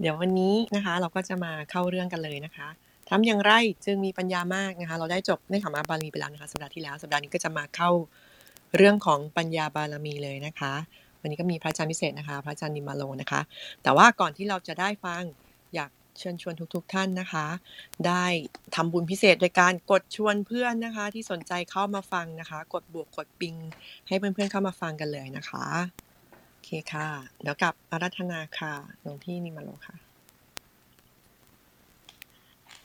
เดี๋ยววันนี้นะคะเราก็จะมาเข้าเรื่องกันเลยนะคะทำอย่างไรจึงมีปัญญามากนะคะ เราได้จบในขมาบาลีไปแล้วนะคะสัปดาห์ที่แล้วสัปดาห์นี้ก็จะมาเข้าเรื่องของปัญญาบารมีเลยนะคะ วันนี้ก็มีพระอาจารย์พิเศษนะคะ พระอาจารย์นิมาโลนะคะ แต่ว่าก่อนที่เราจะได้ฟังอยากเชิญชวนทุกๆท่านนะคะ ได้ทำบุญพิเศษโดยการกดชวนเพื่อนนะคะ ที่สนใจเข้ามาฟังนะคะ กดบวกกดปิง ให้เพื่อนๆเข้ามาฟังกันเลยนะคะ โอเคค่ะ เดี๋ยวกลับอารัธนาค่ะหลวงพี่นิมาโลค่ะ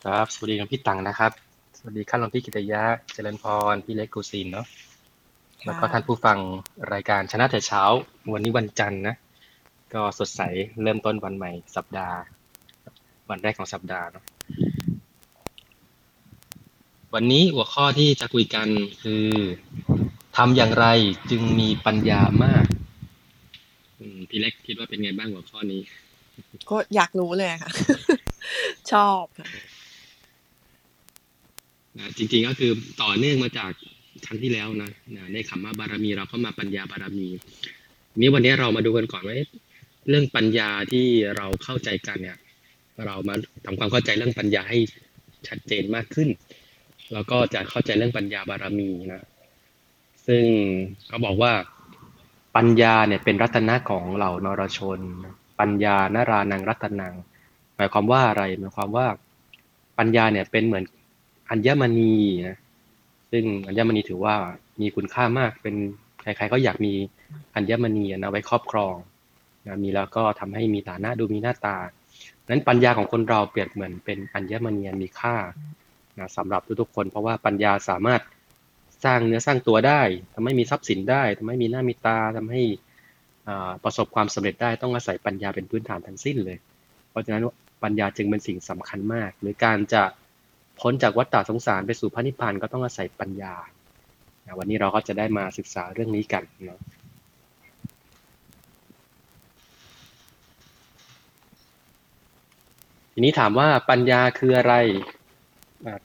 ครับ สวัสดีครับพี่ตังนะครับ สวัสดีขั้นหลวงพี่กิตยะ เจริญพร พี่เล็กกูซินเนาะค่ะแล้วก็ท่านผู้ฟังรายการชนะแต่เช้า วันนี้วันจันทร์นะ ก็สดใสเริ่มต้นวันใหม่สัปดาห์ วันแรกของสัปดาห์เนาะ วันนี้หัวข้อที่จะคุยกันคือทำอย่างไรจึงมีปัญญามากอืม พี่เล็กคิดว่าเป็นไงบ้างหัวข้อนี้ ก็อยากรู้เลยค่ะ ชอบค่ะนะจริงๆก็คือต่อเนื่องมาจากครั้งที่แล้วนะนะในขัมมาบารมีเราก็มาปัญญาบารมี นี้วันนี้เรามาดูกันก่อนว่าเอ๊ะเรื่องปัญญาที่เราเข้าใจกันเนี่ย เรามาทำความเข้าใจเรื่องปัญญาให้ชัดเจนมากขึ้น แล้วก็จะเข้าใจเรื่องปัญญาบารมีนะ ซึ่งเขาบอกว่า ปัญญาเนี่ยเป็นรัตนะของเหล่านรชน ปัญญานารานังรัตนัง หมายความว่าอะไรหมายความว่าปัญญาเนี่ยเป็นเหมือนอัญมณีนะซึ่งอัญมณีถือว่ามีคุณค่ามากเป็นใครๆก็อยากมีอัญมณีนะไว้ครอบครองนะมีแล้วก็ทำให้มีฐานะดูมีหน้าตา นั้นปัญญาของคนเราเปรียบเหมือนเป็นอัญมณีมีค่านะสำหรับทุกๆคน เพราะว่าปัญญาสามารถ สร้างเนื้อสร้างตัวได้ทำให้มีทรัพย์สินได้ทำให้มีหน้ามีตาทำให้ประสบความสำเร็จได้ต้องอาศัยปัญญาเป็นพื้นฐานทั้งสิ้นเลย เพราะฉะนั้นปัญญาจึงเป็นสิ่งสำคัญมาก หรือการจะพ้นจากวัฏฏะสงสารไปสู่พระนิพพานก็ต้องอาศัยปัญญา วันนี้เราก็จะได้มาศึกษาเรื่องนี้กันเนาะทีนี้ถามว่าปัญญาคืออะไร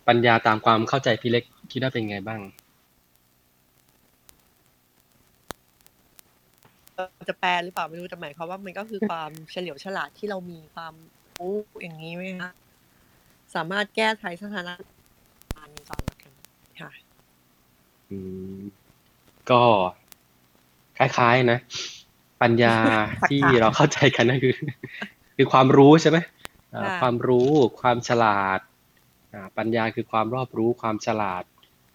ปัญญาตามความเข้าใจพี่เล็กคิดว่าเป็นไงบ้าง จะแปลหรือเปล่าไม่รู้แต่หมายความว่ามันก็คือความเฉลียวฉลาดที่เรามีความรู้อย่างนี้ไหมคะสามารถแก้ไขสถานะการณ์ก่อนละกันค่ะอืมก็คล้ายๆนะ ปัญญาที่เราเข้าใจกันนั่นคือ คือความรู้ใช่ไหมอ่าค่ะความรู้ความฉลาดอ่าปัญญาคือความรอบรู้ความฉลาด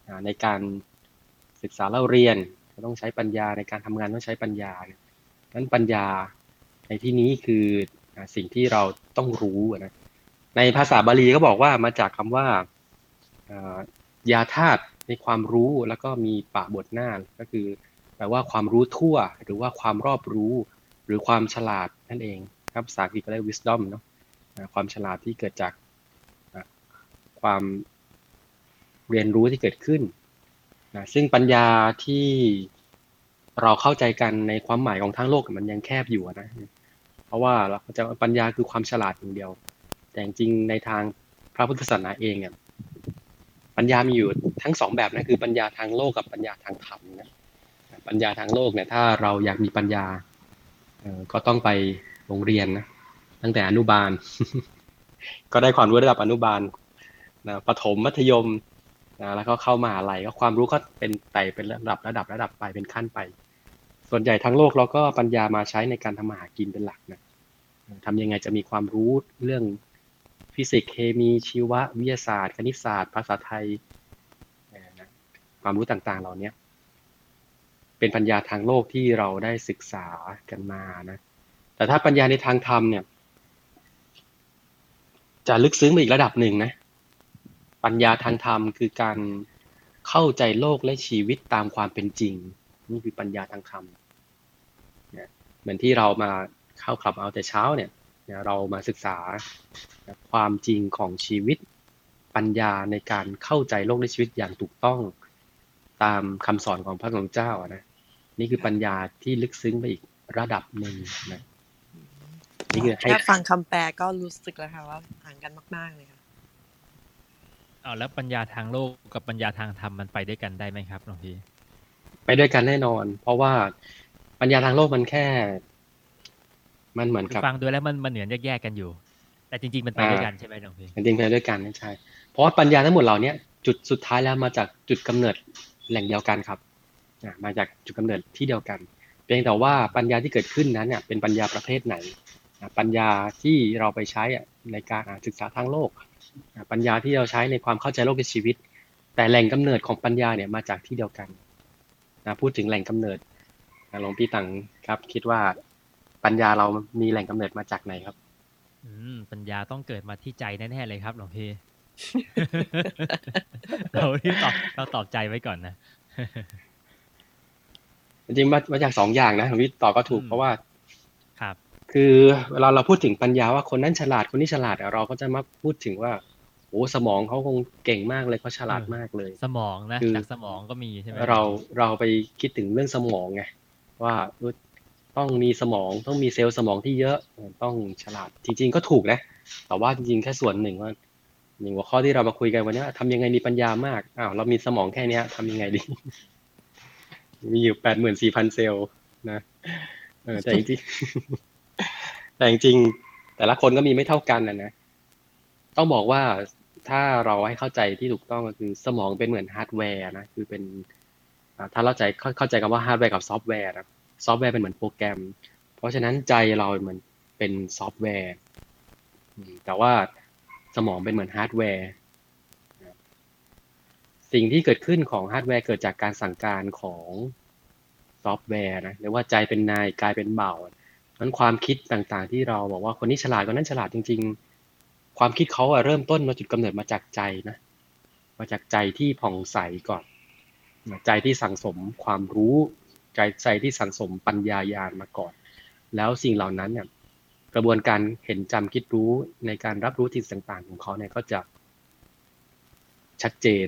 อ่าในการศึกษาเล่าเรียนก็ ต้องใช้ปัญญาในการทำงานต้องใช้ปัญญาเนี่ยนั้นปัญญาในที่นี้คือสิ่งที่เราต้องรู้นะในภาษาบาลีก็บอกว่ามาจากคำว่าอ่ายาธาตุในความรู้แล้วก็มีปะบทหน้าก็คือแปลว่าความรู้ทั่ว หรือว่าความรอบรู้ หรือความฉลาดนั่นเองครับภาษาอังกฤษก็เรียก wisdom เนาะความฉลาดที่เกิดจากความเรียนรู้ที่เกิดขึ้น นะซึ่งปัญญาที่เราเข้าใจกันในความหมายของทั้งโลกมันยังแคบอยู่นะ เพราะว่าเราจว่าปัญญาคือความฉลาดอย่างเดียว แต่จริงในทางพระพุทธศาสนาเองเนี่ยปัญญามีอยู่ทั้งสองแบบนะคือปัญญาทางโลกกับปัญญาทางธรรมนะปัญญาทางโลกเนี่ยถ้าเราอยากมีปัญญาก็ต้องไปโรงเรียนนะตั้งแต่อนุบาล ก็ได้ความรู้ระดับอนุบาลนะประถมมัธยม นะแล้วก็เข้ามหาลัยก็ความรู้ก็เป็นไต่เป็นระดับระดับระดับไปเป็นขั้นไป ส่วนใหญ่ทั้งโลกเราก็ปัญญามาใช้ในการทำมาหากินเป็นหลักนะทำยังไงจะมีความรู้เรื่องฟิสิกส์เคมีชีววิทยาศาสตร์ คณิตศาสตร์ ภาษาไทยนะความรู้ต่างๆ เหล่าเนี้ยเป็นปัญญาทางโลกที่เราได้ศึกษากันมานะแต่ถ้าปัญญาในทางธรรมเนี่ย จะลึกซึ้งไปอีกระดับหนึ่งนะ ปัญญาทางธรรมคือการเข้าใจโลกและชีวิตตามความเป็นจริง นี่คือปัญญาทางธรรมเนี่ยเหมือนที่เรามาเข้าคลับเอาแต่เช้าเนี่ยเนี่ยเรามาศึกษาความจริงของชีวิตปัญญาในการเข้าใจโลกและชีวิตอย่างถูกต้องตามคำสอนของพระสงฆ์เจ้านะนี่คือปัญญาที่ลึกซึ้งไปอีกระดับหนึ่งนะนี่คือให้ฟังคำแปลก็รู้สึกแล้วค่ะว่าต่างกันมาก ๆเลยค่ะ เอาแล้วปัญญาทางโลกกับปัญญาทางธรรมมันไปด้วยกันได้ไหมครับหลวงพี่ไปด้วยกันแน่นอน เพราะว่าปัญญาทางโลกมันแค่ มันเหมือนกับฟังดูแล้วมันมันเหมือนแยกๆกันอยู่ แต่จริง ๆ มันไปด้วยกันใช่ไหมหลวงพี่มันจริงไปด้วยกันไม่ใช่เพราะว่าปัญญาทั้งหมดเหล่าเนี้ยจุดสุดท้ายแล้วมาจากจุดกำเนิดแหล่งเดียวกันครับอ่ามาจากจุดกำเนิดที่เดียวกันเพียงแต่ว่าปัญญาที่เกิดขึ้นนั้นเนี่ยเป็นปัญญาประเภทไหนอ่าปัญญาที่เราไปใช้อะในการอ่านศึกษาทางโลกอ่า ปัญญาที่เราใช้ในความเข้าใจโลกในชีวิต แต่แหล่งกำเนิดของปัญญาเนี่ยมาจากที่เดียวกันนะพูดถึงแหล่งกำเนิดอ่าหลวงพี่ตังครับ คิดว่าปัญญาเรามีแหล่งกำเนิดมาจากไหนครับ อืมปัญญาต้องเกิดมาที่ใจแน่ๆเลยครับหลวงพี่เราที่ตอบเราตอบใจไว้ก่อนนะจริงๆมามาจากสองอย่างนะหลวงพี่ต่อก็ถูกอืมเพราะว่า ครับคือเวลาเราพูดถึงปัญญาว่าคนนั้นฉลาดคนนี้ฉลาดอะเราก็จะมาพูดถึงว่าโอ้สมองเขาคงเก่งมากเลยเขาฉลาดมากเลย สมองนะคือจากสมองก็มีใช่ไหมเราเราไปคิดถึงเรื่องสมองไงว่าเออต้องมีสมองต้องมีเซลล์สมองที่เยอะต้องฉลาดจริง ๆ ก็ถูกนะแต่ว่าจริงๆแค่ส่วนหนึ่งว่าอย่างหัวข้อที่เรามาคุยกันวันนี้ทำยังไงมีปัญญามากอ้าวเรามีสมองแค่เนี้ยทำยังไงดี มีอยู่แปดหมื่นสี่พันเซลล์นะเออแต่จริงๆ แต่จริงๆแต่ละคนก็มีไม่เท่ากันนะนะ ต้องบอกว่าถ้าเราให้เข้าใจที่ถูกต้องก็คือสมองเป็นเหมือนฮาร์ดแวร์นะคือเป็นถ้าเราใจเข้าเข้าใจกันว่าฮาร์ดแวร์กับซอฟต์แวร์นะซอฟต์แวร์เป็นเหมือนโปรแกรม เพราะฉะนั้นใจเราเหมือนเป็นซอฟต์แวร์แต่ว่าสมองเป็นเหมือนฮาร์ดแวร์สิ่งที่เกิดขึ้นของฮาร์ดแวร์เกิดจากการสั่งการของซอฟต์แวร์นะเรียกว่าใจเป็นนายกายเป็นเบา นั้นความคิดต่างๆ ที่เราบอกว่าคนนี้ฉลาดคนนั้นฉลาดจริง ๆ ความคิดเขาอะเริ่มต้นมาจุดกำเนิดมาจากใจนะ มาจากใจที่ผ่องใสก่อน ใจที่สั่งสมความรู้ใจใจที่สั่งสมปัญญายาณมาก่อน แล้วสิ่งเหล่านั้นเนี่ยกระบวนการเห็นจำคิดรู้ในการรับรู้สิ่งต่างๆ ของเขาเนี่ยก็จะชัดเจน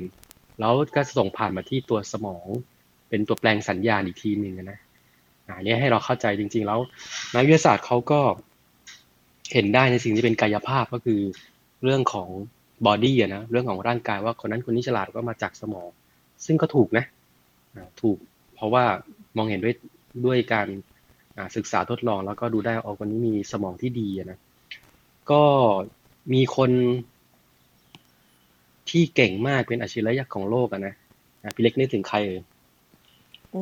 แล้วก็ส่งผ่านมาที่ตัวสมอง เป็นตัวแปลงสัญญาณอีกทีหนึ่งนะ อันนี้ให้เราเข้าใจจริง ๆ แล้วนักวิทยาศาสตร์เขาก็เห็นได้ในสิ่งที่เป็นกายภาพก็คือเรื่องของ body อะนะเรื่องของร่างกายว่าคนนั้นคนนี้ฉลาดก็มาจากสมอง ซึ่งก็ถูกนะถูกเพราะว่ามองเห็นด้วยด้วยการศึกษาทดลองแล้วก็ดูได้ว่าอ๋อคนนี้มีสมองที่ดีนะก็มีคนที่เก่งมากเป็นอาชีพระยักษ์ของโลกนะอะพี่เล็กนึกถึงใครเอ่ย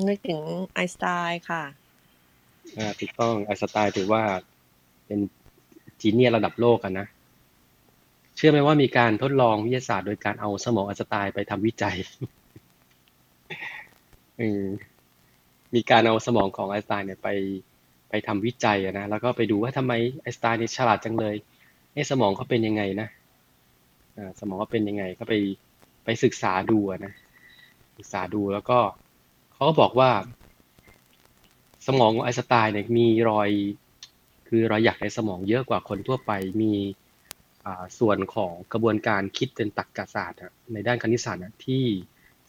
นึกถึงไอสไตน์ค่ะอ่าถูกต้องไอสไตน์ถือว่าเป็นจีเนียระดับโลกอะนะ เชื่อไหมว่ามีการทดลองวิทยาศาสตร์โดยการเอาสมองไอสไตน์ไปทำวิจัยมีการเอาสมองของไอสไตน์เนี่ยไปไปทำวิจัยอะนะ แล้วก็ไปดูว่าทำไมไอสไตน์เนี่ยฉลาดจังเลยไอ้สมองเขาเป็นยังไงนะสมองเขาเป็นยังไงก็ไปไปศึกษาดูนะศึกษาดูแล้วก็ เขาก็บอกว่า สมองของไอน์สไตน์เนี่ยมีรอย คือรอยหยักในสมองเยอะกว่าคนทั่วไปมีส่วนของกระบวนการคิดเป็นตรรกศาสตร์ในด้านคณิตศาสตร์ที่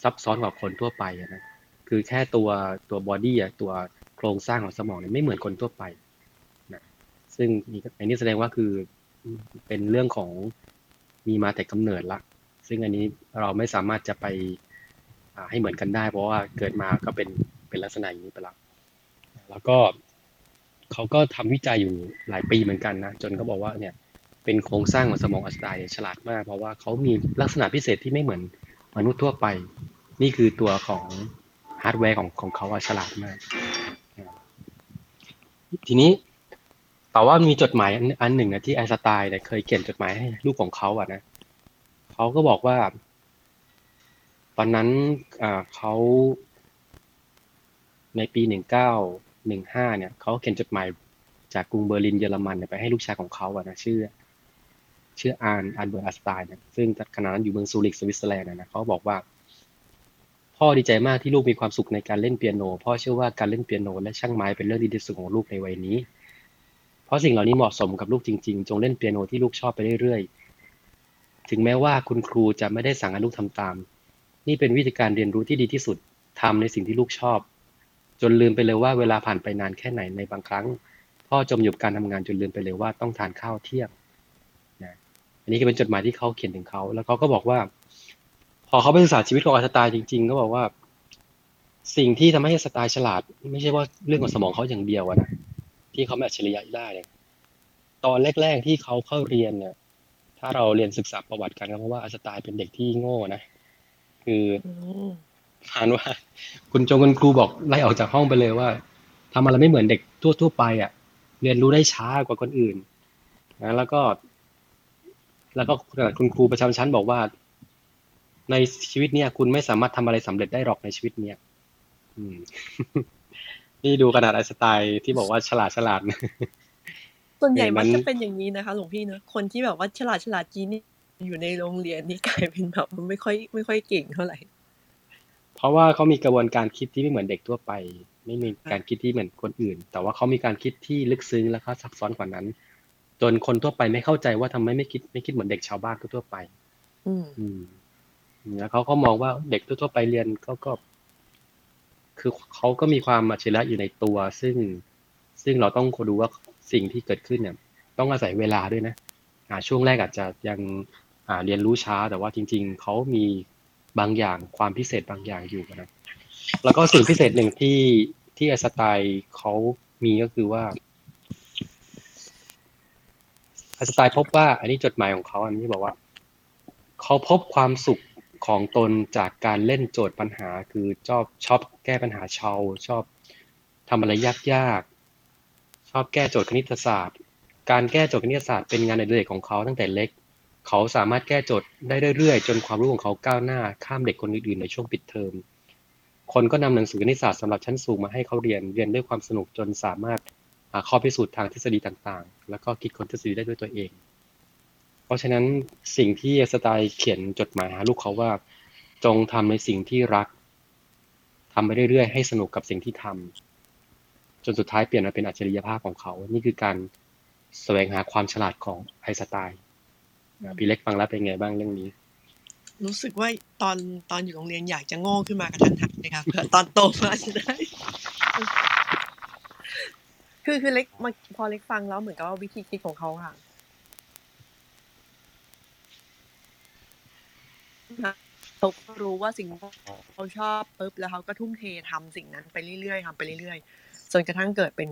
ซับซ้อนกว่าคนทั่วไปนะคือแค่ตัวตัว body ตัวโครงสร้างของสมองเนี่ยไม่เหมือนคนทั่วไปนะซึ่งอันนี้แสดงว่าคือเป็นเรื่องของมีมาแต่กำเนิดละ ซึ่งอันนี้เราไม่สามารถจะไป ให้เหมือนกันได้ เพราะว่าเกิดมาก็เป็นเป็นลักษณะอย่างนี้ไปแล้วแล้วก็เขาก็ทำวิจัยอยู่หลายปีเหมือนกันนะจนเขาบอกว่าเนี่ยเป็นโครงสร้างของสมองไอน์สไตน์ฉลาดมาก เพราะว่าเขามีลักษณะพิเศษที่ไม่เหมือนมนุษย์ทั่วไป นี่คือตัวของฮาร์ดแวร์ของของเขาอะฉลาดมาก ทีนี้แต่ว่ามีจดหมายอันหนึ่งนะที่ไอน์สไตน์เนี่ยเคยเขียนจดหมายให้ลูกของเขาอะนะเขาก็บอกว่า ตอนนั้นเขาในปีหนึ่งเก้าหนึ่งห้าเนี่ยเขาเขียนจดหมายจากกรุงเบอร์ลินเยอรมันไปให้ลูกชายของเขาอะนะชื่อ ชื่ออานอันเบอร์อัสไตน์เนี่ยซึ่งขณะนั้นอยู่เมืองซูริกสวิตเซอร์แลนด์นะนะเขาบอกว่า พ่อดีใจมากที่ลูกมีความสุขในการเล่นเปียโน พ่อเชื่อว่าการเล่นเปียโน และช่างไม้เป็นเรื่องดีที่สุดของลูกในวัยนี้ เพราะสิ่งเหล่านี้เหมาะสมกับลูกจริง ๆ จงเล่นเปียโนที่ลูกชอบไปเรื่อยๆ ถึงแม้ว่าคุณครูจะไม่ได้สั่งให้ลูกทำตาม นี่เป็นวิธีการเรียนรู้ที่ดีที่สุดทำในสิ่งที่ลูกชอบ จนลืมไปเลยว่าเวลาผ่านไปนานแค่ไหนในบางครั้ง พ่อจมอยู่กับการทำงานจนลืมไปเลยว่าต้องทานข้าวเที่ยงนะอันนี้ก็เป็นจดหมายที่เขาเขียนถึงเขาแล้วเขาก็บอกว่า พอเขาไปศึกษาชีวิตของอน์สตน์จริง ๆ ก็บอกว่า สิ่งที่ทำให้อัสไตน์ฉลาด ไม่ใช่ว่าเรื่องของสมองเขาอย่างเดียวนะที่เขาไม่อัจฉริยะได้เนี่ยตอนแรก ๆ ที่เขาเข้าเรียนเนี่ย ถ้าเราเรียนศึกษาประวัติกันก็เพราะว่าอัสตล์เป็นเด็กที่โง่นะ คืออืมผ่านว่า คุณจงคุณครูบอกไล่ออกจากห้องไปเลยว่าทำอะไรไม่เหมือนเด็กทั่วๆไปอะ เรียนรู้ได้ช้ากว่าคนอื่นนะแล้วก็ แล้วก็คุณครูประจำชั้นบอกว่า ในชีวิตเนี้ยคุณไม่สามารถทำอะไรสำเร็จได้หรอกในชีวิตเนี้ยอืมนี่ดูขนาดไอน์สไตล์ที่บอกว่าฉลาดฉลาดนะส่วนใหญ่เออมัมันนจะเป็นอย่างนี้นะคะ หลวงพี่เนอะคนที่แบบว่าฉลาดฉลาดจีนนี่ อยู่ในโรงเรียนนี่กลายเป็นแบบไม่ค่อยไม่ค่อยเก่งเท่าไหร่ เพราะว่าเขามีกระบวนการคิดที่ไม่เหมือนเด็กทั่วไป ไม่มีการคิดที่เหมือนคนอื่น แต่ว่าเขามีการคิดที่ลึกซึ้งและก็ซับซ้อนกว่านั้น จนคนทั่วไปไม่เข้าใจว่าทำไมไม่คิดไม่คิดเหมือนเด็กชาวบ้านทั่วๆไปอืมอืมแล้วเขาก็มองว่าเด็กทั่วๆไปเรียนก็ก็ คือเขาก็มีความอัจฉริยะอยู่ในตัว ซึ่งซึ่งเราต้องดูว่าสิ่งที่เกิดขึ้นเนี่ย ต้องอาศัยเวลาด้วยนะอ่าช่วงแรกอาจจะยังอ่า เรียนรู้ช้าแต่ว่าจริง ๆเขามีบางอย่างความพิเศษบางอย่างอยู่นะแล้วก็สิ่งพิเศษหนึ่งที่ที่ไอสไตล์เขามีก็คือว่าไอสไตล์พบว่า อันนี้จดหมายของเขาอันนี้บอกว่าเขาพบความสุขของตนจากการเล่นโจทย์ปัญหา คือชอบชอบแก้ปัญหาชาวชอบทำอะไรยากๆชอบแก้โจทย์คณิตศาสตร์ การแก้โจทย์คณิตศาสตร์เป็นงานในเด็กของเขาตั้งแต่เล็ก เขาสามารถแก้โจทย์ได้เรื่อยๆ จนความรู้ของเขาก้าวหน้าข้ามเด็กคนอื่นๆในช่วงปิดเทอม คนก็นำหนังสือคณิตศาสตร์สำหรับชั้นสูงมาให้เขาเรียนเรียนด้วยความสนุกจนสามารถหาข้อพิสูจน์ทางทฤษฎีต่างๆ แล้วก็คิดค้นทฤษฎีได้ด้วยตัวเอง เพราะฉะนั้นสิ่งที่สไตล์เขียนจดหมายหาลูกเขาว่า จงทำในสิ่งที่รักทำไปเรื่อยๆ ให้สนุกกับสิ่งที่ทำจนสุดท้ายเปลี่ยนมาเป็นอัจฉริยภาพของเขา นี่คือการแสวงหาความฉลาดของไอสไตล์ พี่เล็กฟังแล้วเป็นไงบ้างเรื่องนี้ รู้สึกว่าตอนตอนอยู่โรงเรียนอยากจะโง่ขึ้นมากระทันหันเลยค่ะเพื่อตอนโตมาจะได้คือคือเล็กมาพอเล็กฟังแล้วเหมือนกับว่าวิธีคิดของเขาค่ะเขาก็รู้ว่าสิ่งที่เขาชอบปุ๊บแล้วเขาก็ทุ่มเททำสิ่งนั้นไปเรื่อยๆทำไปเรื่อยๆจนกระทั่งเกิดเป็น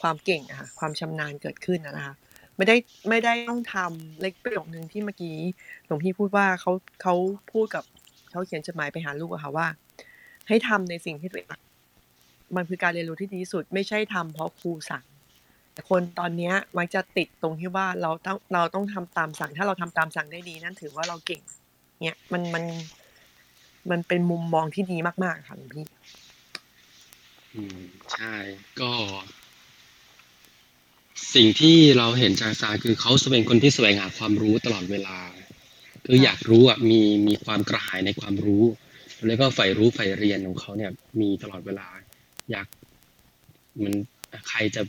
ความเก่งอะค่ะความชำนาญเกิดขึ้นนะนะคะ ไม่ได้ไม่ได้ต้องทำเล็กประโยคนึงที่เมื่อกี้หลวงพี่พูดว่าเขาเขาพูดกับเขาเขียนจดหมายไปหาลูกอะค่ะว่า ให้ทำในสิ่งที่ตัวเองมันคือการเรียนรู้ที่ดีที่สุด ไม่ใช่ทำเพราะครูสั่งแต่คนตอนเนี้ยมักจะติดตรงที่ว่าเราต้องเราต้องทำตามสั่ง ถ้าเราทำตามสั่งได้ดีนั่นถือว่าเราเก่ง เนี่ยมันมันมันเป็นมุมมองที่ดีมากๆค่ะหลวงพี่ อืมใช่ก็ สิ่งที่เราเห็นจากซาคือเขาเป็นคนที่แสวงหาความรู้ตลอดเวลา คืออยากรู้อะมีมีความกระหายในความรู้ แล้วก็ใฝ่รู้ใฝ่เรียนของเขาเนี่ย มีตลอดเวลา อยากมันใครจะ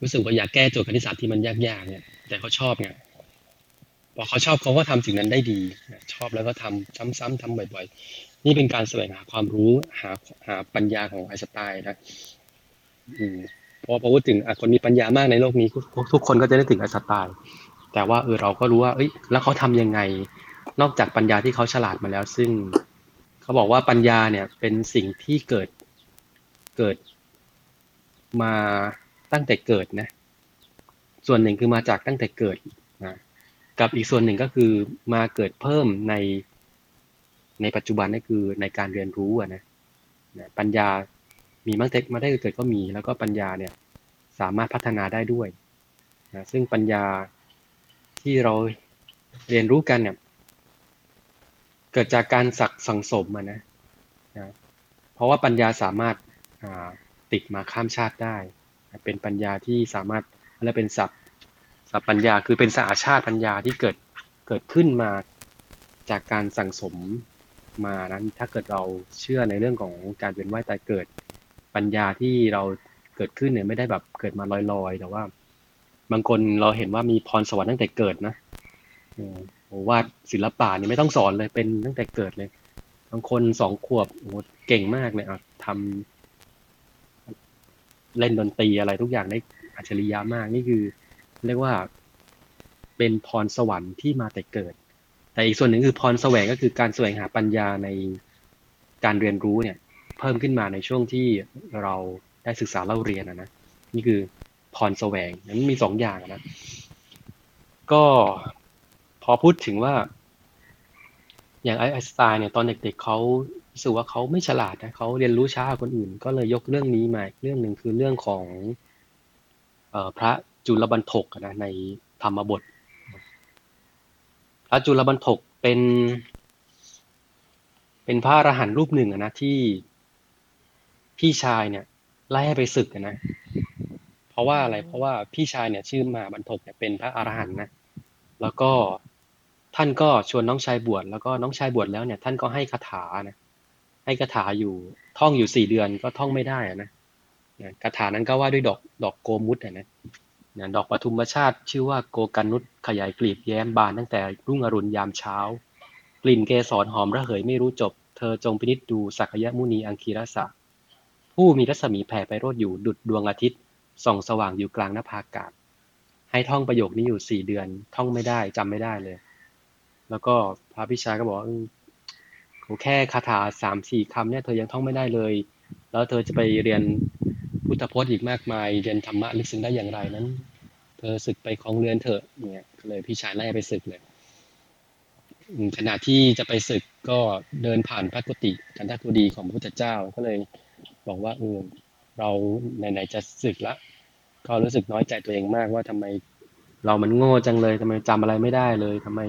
รู้สึกว่าอยากแก้โจทย์คณิตศาสตร์ที่มันยากๆเนี่ย แต่เขาชอบไงพอเขาชอบเขาก็ทำสิ่งนั้นได้ดี ชอบแล้วก็ทำซ้ำๆทำบ่อย ๆ นี่เป็นการแสวงหาความรู้หาหาปัญญาของไอสไตล์นะ อืม พอพูดถึงคนมีปัญญามากในโลกนี้ ทุกคนก็จะได้ถึงอสตล์แต่ว่าเออเราก็รู้ว่า เอ้ย แล้วเขาทำยังไง นอกจากปัญญาที่เขาฉลาดมาแล้ว ซึ่งเขาบอกว่าปัญญาเนี่ย เป็นสิ่งที่เกิดเกิดมาตั้งแต่เกิดนะ ส่วนหนึ่งคือมาจากตั้งแต่เกิดนะกับอีกส่วนหนึ่งก็คือมาเกิดเพิ่มในในปัจจุบันนั่นคือในการเรียนรู้นะปัญญา มีมาแต่มาได้เกิดก็มี แล้วก็ปัญญาเนี่ยสามารถพัฒนาได้ด้วยนะซึ่งปัญญาที่เราเรียนรู้กันเนี่ย เกิดจากการสักสังสมมานะนะเพราะว่าปัญญาสามารถาติดมาข้ามชาติได้ เป็นปัญญาที่สามารถและเป็นศัพท์ศัพท์ปัญญาคือเป็นสหชาติปัญญาที่เกิดเกิดขึ้นมาจากการสั่งสมมานั้นถ้าเกิดเราเชื่อในเรื่องของการเวียนว่ายตายเกิด ปัญญาที่เราเกิดขึ้นเนี่ยไม่ได้แบบเกิดมาลอยๆ แต่ว่า บางคนเราเห็นว่ามีพรสวรรค์ตั้งแต่เกิดนะโอ้วาดศิลปะนี่ไม่ต้องสอนเลยเป็นตั้งแต่เกิดเลย บางคนสองขวบโอ้เก่งมากเลยอะทำเล่นดนตรีอะไรทุกอย่างได้อัจฉริยะมากนี่คือ เรียกว่าเป็นพรสวรรค์ที่มาแต่เกิด แต่อีกส่วนหนึ่งคือพรแสวงก็คือการแสวงหาปัญญาในการเรียนรู้เนี่ย เพิ่มขึ้นมาในช่วงที่เราได้ศึกษาเล่าเรียนนะนะนี่คือพรแสวงนั้นมีสองอย่างนะ ก็พอพูดถึงว่า อย่างไอสไตน์เนี่ยตอนเด็กๆเขารู้สึกว่าเขาไม่ฉลาดนะเขาเรียนรู้ช้ากว่าคนอื่น ก็เลยยกเรื่องนี้มาเรื่องหนึ่งคือเรื่องของออพระจุลบรรทกนะในธรรมบท พระจุลบรรทกเป็น เป็นพระอรหันต์รูปหนึ่งนะที่ พี่ชายเนี่ยไล่ให้ไปศึกนะ เพราะว่าอะไร เพราะว่าพี่ชายเนี่ย ชื่อมาบรรทกเนี่ยเป็นพระอรหันต์นะ แล้วก็ท่านก็ชวนน้องชายบวช แล้วก็น้องชายบวชแล้วเนี่ย ท่านก็ให้คาถานะ ให้คาถาอยู่ท่องอยู่สี่เดือนก็ท่องไม่ได้นะคาถานั้นก็ว่าด้วยดอกดอกโกมุตนะนะดอกปทุมชาติ ชื่อว่าโกกันนุษขยายกลีบแย้มบานตั้งแต่รุ่งอรุณยามเช้า กลิ่นเกสรหอมระเหยไม่รู้จบ เธอจงพินิจดูสักยะมุนีอังคีรสะ ผู้มีรัศมีแผ่ไปโรดอยู่ดุดดวงอาทิตย์ส่องสว่างอยู่กลางนภาอากาศ ให้ท่องประโยคนี้อยู่สี่เดือน ท่องไม่ได้จำไม่ได้เลย แล้วก็พระพิชาก็บอกว่าแค่คาถาสามสี่คำเนี่ยเธอยังท่องไม่ได้เลย แล้วเธอจะไปเรียนพุทธพจน์อีกมากมาย เรียนธรรมะลึกซึ้งได้อย่างไรนั้น เธอศึกไปของเรือนเถอะเนี่ยเลยพี่ชายไล่ไปศึกเลยขณะที่จะไปศึกก็เดินผ่านพระกุฏิกันทกุดีของพระพุทธเจ้าก็เลย บอกว่าเออเราไหนๆจะศึกละก็รู้สึกน้อยใจตัวเองมากว่าทำไมเรามันโง่จังเลยทำไมจำอะไรไม่ได้เลยทำไม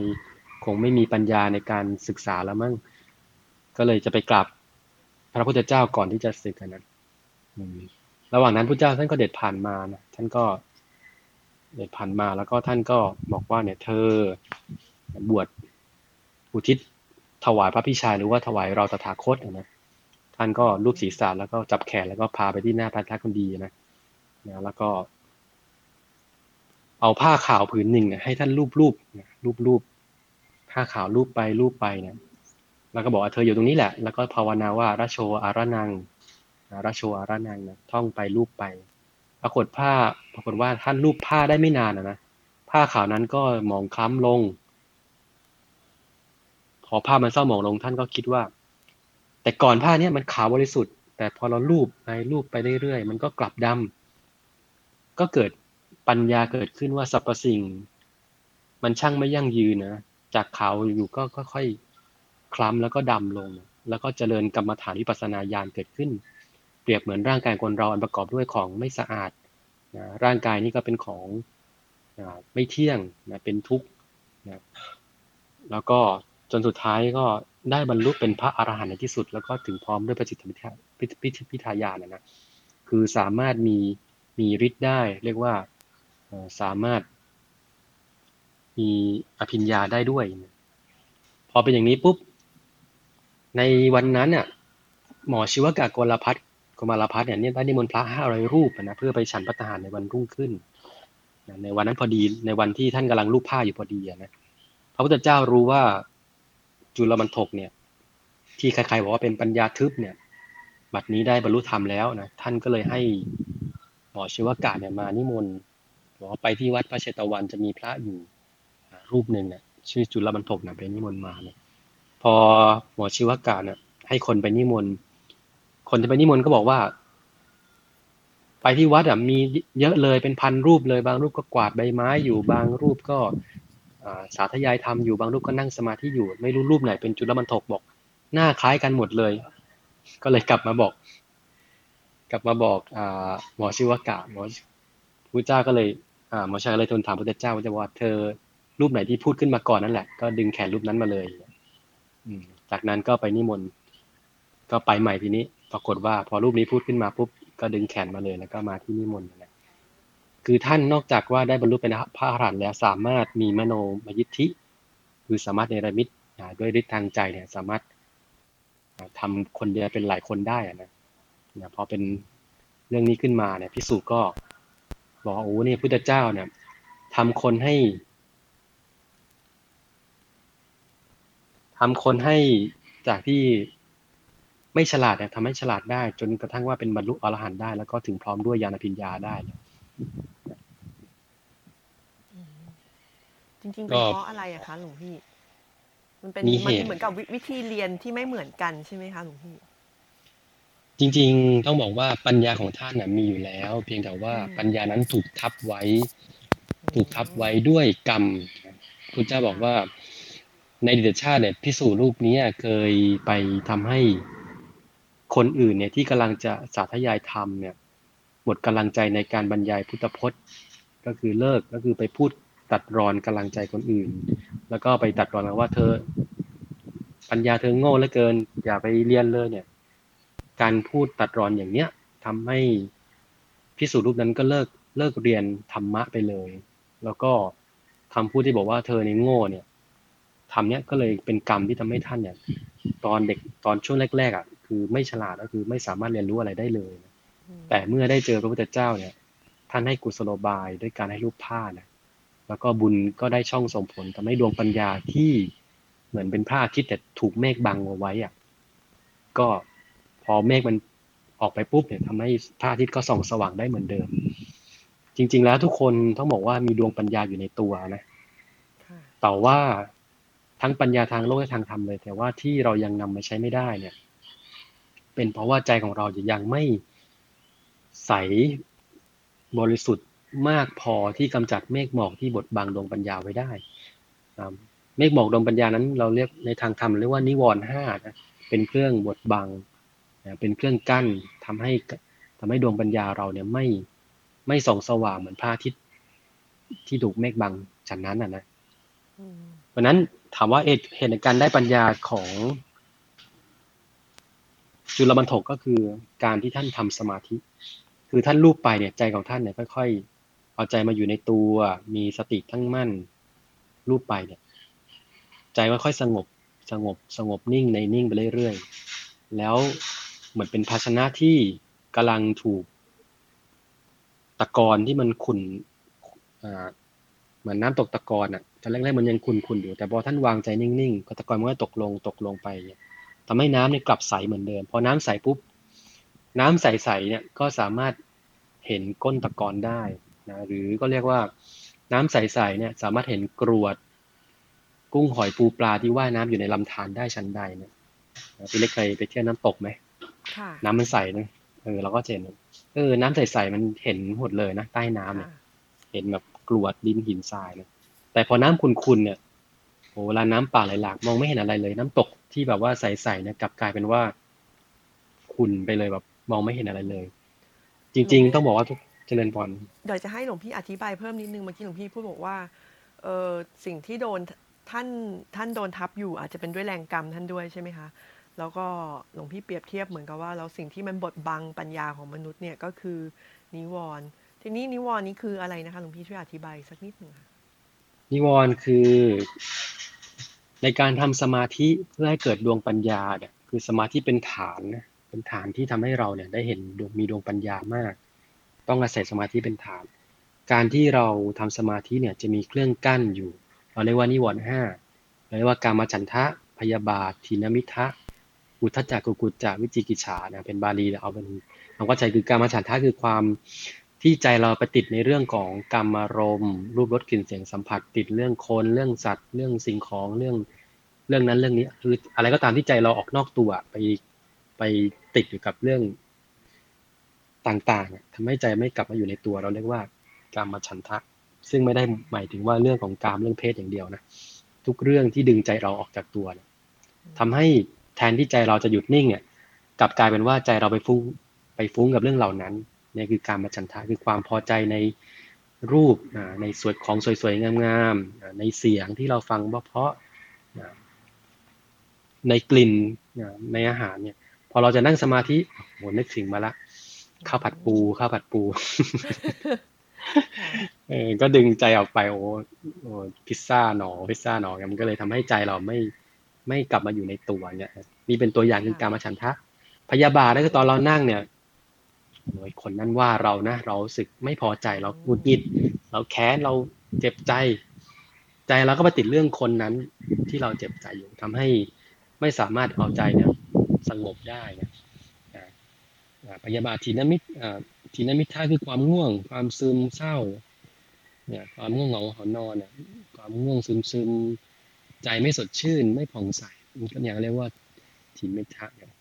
คงไม่มีปัญญาในการศึกษาแล้วมั้งก็เลยจะไปกราบพระพุทธเจ้าก่อนที่จะศึกนะระหว่างนั้นพระเจ้าท่านก็เด็ดผ่านมานะท่านก็เด็ดผ่านมาแล้วก็ท่านก็บอกว่าเนี่ยเธอบวชอุทิศถวายพระพิชายหรือว่าถวายเราตถาคตนะ ท่านก็ลูบศีรษะแล้วก็จับแขนแล้วก็พาไปที่หน้าพระทักคนดีนะนะแล้วก็ เอาผ้าขาวผืนหนึ่งเนี่ยให้ท่านรูปรูปนะรูปรูปผ้าขาวรูปไปรูปไปเนี่ยแล้วก็บอกว่าเธออยู่ตรงนี้แหละ แล้วก็ภาวนาว่าระโชอาระนังนะระโชอาระนังนะท่องไปรูปไป ปรากฏผ้า ปรากฏว่าท่านรูปผ้าได้ไม่นานนะนะผ้าขาวนั้นก็หมองคล้ำลง พอผ้ามันเศร้าหมองลงท่านก็คิดว่า แต่ก่อนผ้าเนี้ยมันขาวบริสุทธิ์ แต่พอเราลูบไปลูบไปเรื่อยๆ มันก็กลับดำก็เกิดปัญญาเกิดขึ้นว่าสรรพสิ่ง มันช่างไม่ยั่งยืนนะจากขาวอยู่ก็ค่อยๆคล้ำแล้วก็ดำลง แล้วก็เจริญกรรมฐานวิปัสสนาญาณเกิดขึ้น เปรียบเหมือนร่างกายคนเราอันประกอบด้วยของไม่สะอาดนะร่างกายนี้ก็เป็นของนะไม่เที่ยงนะเป็นทุกข์นะแล้วก็จนสุดท้ายก็ ได้บรรลุเป็นพระอรหันต์ในที่สุด แล้วก็ถึงพร้อมด้วยประจิตพิทาพิพิพิทายานนะนะคือสามารถมีมีฤทธิ์ได้ เรียกว่าสามารถ มีอภิญญาได้ด้วย พอเป็นอย่างนี้ปุ๊บ ในวันนั้นน่ะหมอชีวกะโกลพัฒน์โกมารพัฒน์เนี่ยได้นิมนต์พระห้าร้อยรูปนะเพื่อไปฉันพัตหารในวันรุ่งขึ้นในวันนั้นพอดีในวันที่ท่านกำลังรูปผ้าอยู่พอดีนะพระพุทธเจ้ารู้ว่า จุลมันทกเนี่ย ที่ใครๆบอกว่าเป็นปัญญาทึบเนี่ย บัดนี้ได้บรรลุธรรมแล้วนะท่านก็เลยให้หมอชีวกะเนี่ยมานิมนต์บอกว่าไปที่วัดพระเชตวันจะมีพระอยู่รูปหนึ่งเนี่ยชื่อจุลบรรทกนะไปนิมนต์มาเนี่ยพอหมอชีวกะเนี่ยให้คนไปนิมนต์คนที่ไปนิมนต์ก็บอกว่า ไปที่วัดอะมีเยอะเลยเป็นพันรูปเลยบางรูปก็กวาดใบไม้อยู่บางรูปก็ สาธยายธรรมอยู่บางรูปก็นั่งสมาธิอยู่ ไม่รู้รูปไหนเป็นจุลบรรทกบอก หน้าคล้ายกันหมดเลย ก็เลยกลับมาบอก กลับมาบอกอหมอชิวกะหมอพระเจ้าก็เลยหมอชายเลยทูลถามพระเจ้าว่าจะว่าเธอรูปไหนที่พูดขึ้นมาก่อนนั่นแหละ ก็ดึงแขนรูปนั้นมาเลยจากนั้นก็ไปนิมนต์ก็ไปใหม่ทีนี้ ปรากฏว่าพอรูปนี้พูดขึ้นมาปุ๊บก็ดึงแขนมาเลยแล้วก็มาที่นิมนต์นะ คือท่านนอกจากว่าได้บรรลุเป็นพระอรหันต์แล้วสามารถมีมโนมยิทธิ คือสามารถเนรมิตด้วยฤทธิ์ทางใจเนี่ยสามารถทำคนเดียวเป็นหลายคนได้อะนะเนี่ยพอเป็นเรื่องนี้ขึ้นมาเนี่ยพิสูจก็บอกว่าโอ้เนี่ยพุทธเจ้าเนี่ยทำคนให้ทำคนให้จากที่ไม่ฉลาดเนี่ยทำให้ฉลาดได้ จนกระทั่งว่าเป็นบรรลุอรหันต์ได้ แล้วก็ถึงพร้อมด้วยญาณปัญญาได้ จริงๆก็เป็นเพราะอะไรอะคะหลวงพี่ มันเป็นมีมันเหตุเหมือนกับวิวิธีเรียนที่ไม่เหมือนกันใช่ไหมคะหลวงพี่ จริง ๆ ต้องบอกว่าปัญญาของท่านน่ะมีอยู่แล้ว เพียงแต่ว่าอืมปัญญานั้นถูกทับไว้ ถูกทับไว้ด้วยกรรมพุทธเจ้าบอกว่าในอดีตชาติเนี่ยพิสูจน์รูปนี้เคยไปทำให้คนอื่นเนี่ยที่กำลังจะสาธยายธรรมเนี่ย หมดกำลังใจในการบรรยายพุทธพจน์ ก็คือเลิกก็คือไปพูดตัดรอนกำลังใจคนอื่น แล้วก็ไปตัดรอนว่าเธอ ปัญญาเธอโง่เหลือเกิน อย่าไปเรียนเลยเนี่ย การพูดตัดรอนอย่างเนี้ยทำให้พิสูจน์รูปนั้นก็เลิกเลิกเรียนธรรมะไปเลย แล้วก็คำพูดที่บอกว่าเธอในโง่เนี่ยทำเนี้ยก็เลยเป็นกรรมที่ทำให้ท่านเนี่ย ตอนเด็กตอนช่วงแรกๆอะคือไม่ฉลาดก็คือไม่สามารถเรียนรู้อะไรได้เลย แต่เมื่อได้เจอพระพุทธเจ้าเนี่ย ท่านให้กุศโลบายด้วยการให้รูปผ้านะแล้วก็บุญก็ได้ช่องส่งผลทำให้ดวงปัญญาที่เหมือนเป็นพระอาทิตย์แต่ถูกเมฆบังเอาไว้อะก็พอเมฆมันออกไปปุ๊บเนี่ยทำให้พระอาทิตย์ก็ส่องสว่างได้เหมือนเดิม จริง ๆ แล้วทุกคนต้องบอกว่ามีดวงปัญญาอยู่ในตัวนะค่ะแต่ว่าทั้งปัญญาทางโลกและทางธรรมเลย แต่ว่าที่เรายังนำมาใช้ไม่ได้เนี่ย เป็นเพราะว่าใจของเรายังไม่ ใสบริสุทธิ์มากพอที่กำจัดเมฆหมอกที่บดบังดวงปัญญาไว้ได้เมฆหมอกดวงปัญญานั้น เราเรียกในทางธรรมเรียกว่านิวรณ์ห้านะเป็นเครื่องบดบังเป็นเครื่องกั้นทำให้ทำให้ดวงปัญญาเราเนี่ยไม่ไม่ส่องสว่างเหมือนพระอาทิตย์ที่ถูกเมฆบังฉันนั้นอะนะอืมเพราะนั้นถามว่าเหตุเหตุในการได้ปัญญาของจุลบรรทกก็คือการที่ท่านทำสมาธิ คือท่านรูปไปเนี่ยใจของท่านเนี่ยค่อยๆเอาใจมาอยู่ในตัว มีสติทั้งมั่น รูปไปเนี่ย ใจค่อยๆสงบสงบสงบนิ่งในนิ่งไปเรื่อยๆแล้วเหมือนเป็นภาชนะที่กำลังถูกตะกอนที่มันขุ่นอ่าเหมือนน้ำตกตะกอนอะตอนแรกๆมันยังขุ่นๆอยู่ แต่พอท่านวางใจนิ่งๆก็ตะกอนมันก็ตกลงตกลงไปเนี่ยทำให้น้ำเนี่ยกลับใสเหมือนเดิม พอน้ำใสปุ๊บ น้ำใสๆเนี่ยก็สามารถเห็นก้นตะกอนได้นะหรือก็เรียกว่าน้ำใสๆเนี่ยสามารถเห็นกรวด กุ้งหอยปูปลาที่ว่ายน้ำอยู่ในลำธารได้ชั้นใดเนี่ยนะพี่เล็กเคยไปเที่ยวน้ำตกไหมค่ะน้ำมันใสนะเออเราก็จะเห็นเออ น้ำใสๆมันเห็นหมดเลยนะใต้น้ำเนี่ยค่ะเห็นแบบกรวดดินหินทรายนะแต่พอน้ำขุ่นๆเนี่ยโหเวลาน้ำป่าไหลหลากมองไม่เห็นอะไรเลย น้ำตกที่แบบว่าใสๆเนี่ยกลับกลายเป็นว่าขุ่นไปเลยแบบ มองไม่เห็นอะไรเลย จริง ๆ ต้องบอกว่าทุกเจริญพรเดี๋ยวจะให้หลวงพี่อธิบายเพิ่มนิดนึงเมื่อกี้หลวงพี่พูดบอกว่าเออสิ่งที่โดนท่านท่านโดนทับอยู่อาจจะเป็นด้วยแรงกรรมท่านด้วยใช่ไหมคะแล้วก็หลวงพี่เปรียบเทียบเหมือนกับว่าแล้วสิ่งที่มันบดบังปัญญาของมนุษย์เนี่ยก็คือนิวรณ์ทีนี้นิวรณ์นี้คืออะไรนะคะหลวงพี่ช่วยอธิบายสักนิดหนึ่งค่ะนิวรณ์คือ ในการทำสมาธิเพื่อให้เกิดดวงปัญญาเนี่ยคือสมาธิเป็นฐานนะ เป็นฐานที่ทำให้เราเนี่ยได้เห็นมีดวงปัญญามาก ต้องอาศัยสมาธิเป็นฐาน การที่เราทำสมาธิเนี่ยจะมีเครื่องกั้นอยู่ เราเรียกว่านิวรณ์ห้าเราเรียกว่าการมาฉันทะพยาบาททินมิทะอุทธัจจกุกุจจะวิจิกิจฉานะเป็นบาลีเอาเป็นคำว่าใจคือการมาฉันทะคือความที่ใจเราไปติดในเรื่องของกรรมารมณ์รูปรสกลิ่นเสียงสัมผัสติดเรื่องคนเรื่องสัตว์ เรื่องสิ่งของเรื่องเรื่องนั้นเรื่องนี้คืออะไรก็ตามที่ใจเราออกนอกตัวไป ไปติดอยู่กับเรื่องต่างๆอะทำให้ใจไม่กลับมาอยู่ในตัว เราเรียกว่ากามฉันทะ ซึ่งไม่ได้หมายถึงว่าเรื่องของกามเรื่องเพศอย่างเดียวนะทุกเรื่องที่ดึงใจเราออกจากตัวเนี่ยทำให้แทนที่ใจเราจะหยุดนิ่งเนี่ยกลับกลายเป็นว่าใจเราไปฟุ้งไปฟุ้งกับเรื่องเหล่านั้นเนี่ยคือการมาฉันทะคือความพอใจในรูปในสวยของสวยๆงามๆในเสียงที่เราฟังเพราะๆในกลิ่นในอาหารเนี่ย พอเราจะนั่งสมาธิโหนึกถึงมาละข้าวผัดปูข้าวผัดปูค่ะเออก็ดึงใจออกไปโอ้โอ้พิซซ่าหนอพิซซ่าหนอมันก็เลยทำให้ใจเราไม่ไม่กลับมาอยู่ในตัวเนี่ยนี่เป็นตัวอย่างคือการมาฉันทะพยาบาทก็คือตอนเรานั่งเนี่ยโอ้ยคนนั้นว่าเรานะเรารู้สึกไม่พอใจเราหงุดหงิด เราแค้นเราเจ็บใจ ใจเราก็ไปติดเรื่องคนนั้นที่เราเจ็บใจอยู่ทำให้ไม่สามารถเอาใจเนี่ย สงบได้เนี่ยอ่าอ่าพยาบาททีนมิตอ่าทีนมิท่าคือความง่วง ความซึมเศร้าเนี่ยความง่วงเหงาหอนอนเนี่ยความง่วงซึมซึมใจไม่สดชื่น ไม่ผ่องใสมันก็อย่างเรียกว่าทีนมิทะเนี่ย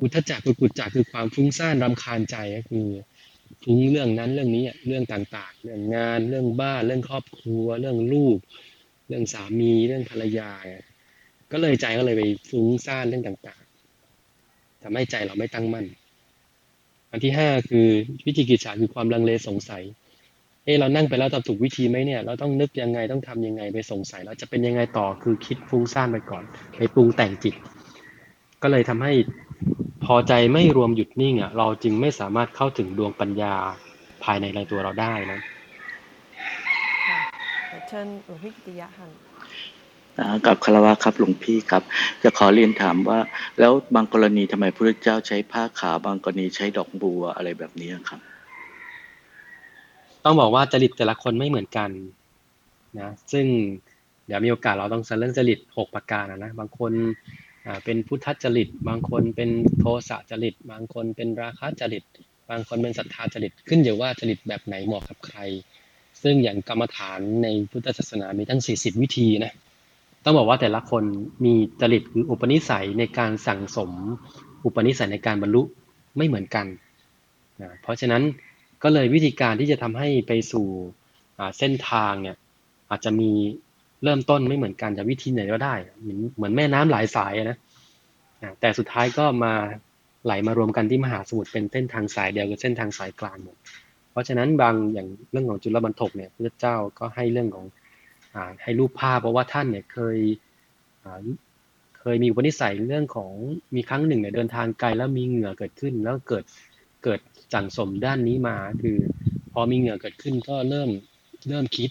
อุทธัจจะกุกุจจะคือความฟุ้งซ่านรำคาญใจก็คือฟุ้งเรื่องนั้นเรื่องนี้อะเรื่องต่างๆ เรื่องงาน เรื่องบ้าน เรื่องครอบครัว เรื่องลูก เรื่องสามี เรื่องภรรยา ก็เลยใจก็เลยไปฟุ้งซ่านเรื่องต่าง ทำให้ใจเราไม่ตั้งมั่น อันที่ห้าคือวิจิกิจฉาคือความลังเลสงสัย เอะเรานั่งไปแล้วทำถูกวิธีไหมเนี่ย เราต้องนึกยังไงต้องทำยังไงไปสงสัยแล้วจะเป็นยังไงต่อคือคิดฟุ้งซ่านไปก่อนไปปรุงแต่งจิต ก็เลยทำให้พอใจไม่รวมหยุดนิ่งอะเราจึงไม่สามารถเข้าถึงดวงปัญญาภายในในตัวเราได้นะค่ะเดี๋ยวเชิญหลวงพี่กิติยะค่ะ กับคารวะครับหลวงพี่ครับ จะขอเรียนถามว่า แล้วบางกรณีทำไมพระเจ้าใช้ผ้าขาวบางกรณีใช้ดอกบัวอะไรแบบนี้ครับ ต้องบอกว่าจริตแต่ละคนไม่เหมือนกันนะซึ่งเดี๋ยวมีโอกาสเราต้องเรื่องจริตหกประการนะนะบางคนเป็นพุทธจริต บางคนเป็นโทสะจริต บางคนเป็นราคะจริต บางคนเป็นศรัทธาจริตขึ้นอยู่ว่าจริตแบบไหนเหมาะกับใคร ซึ่งอย่างกรรมฐานในพุทธศาสนามีตั้ง 40 วิธีนะ ต้องบอกว่าแต่ละคนมีจริตคืออุปนิสัยในการสั่งสม อุปนิสัยในการบรรลุไม่เหมือนกันนะเพราะฉะนั้นก็เลยวิธีการที่จะทำให้ไปสู่เส้นทางเนี่ยอาจจะมีเริ่มต้นไม่เหมือนกันจะวิธีไหนก็ได้ เหมือนเหมือนแม่น้ำหลายสายนะแต่สุดท้ายก็มาไหลมารวมกันที่มหาสมุทรเป็นเส้นทางสายเดียวคือเส้นทางสายกลางหมดเพราะฉะนั้นบางอย่างเรื่องของจุลบรรทกเนี่ยพระเจ้าก็ให้เรื่องของ ให้รูปภาพเพราะว่าท่านเนี่ยเคยเคยมีอุปนิสัยเรื่องของมีครั้งหนึ่งเนี่ยเดินทางไกลแล้วมีเหงื่อเกิดขึ้น แล้วเกิดเกิดสั่งสมด้านนี้มา คือพอมีเหงื่อเกิดขึ้นก็เริ่มเริ่มคิด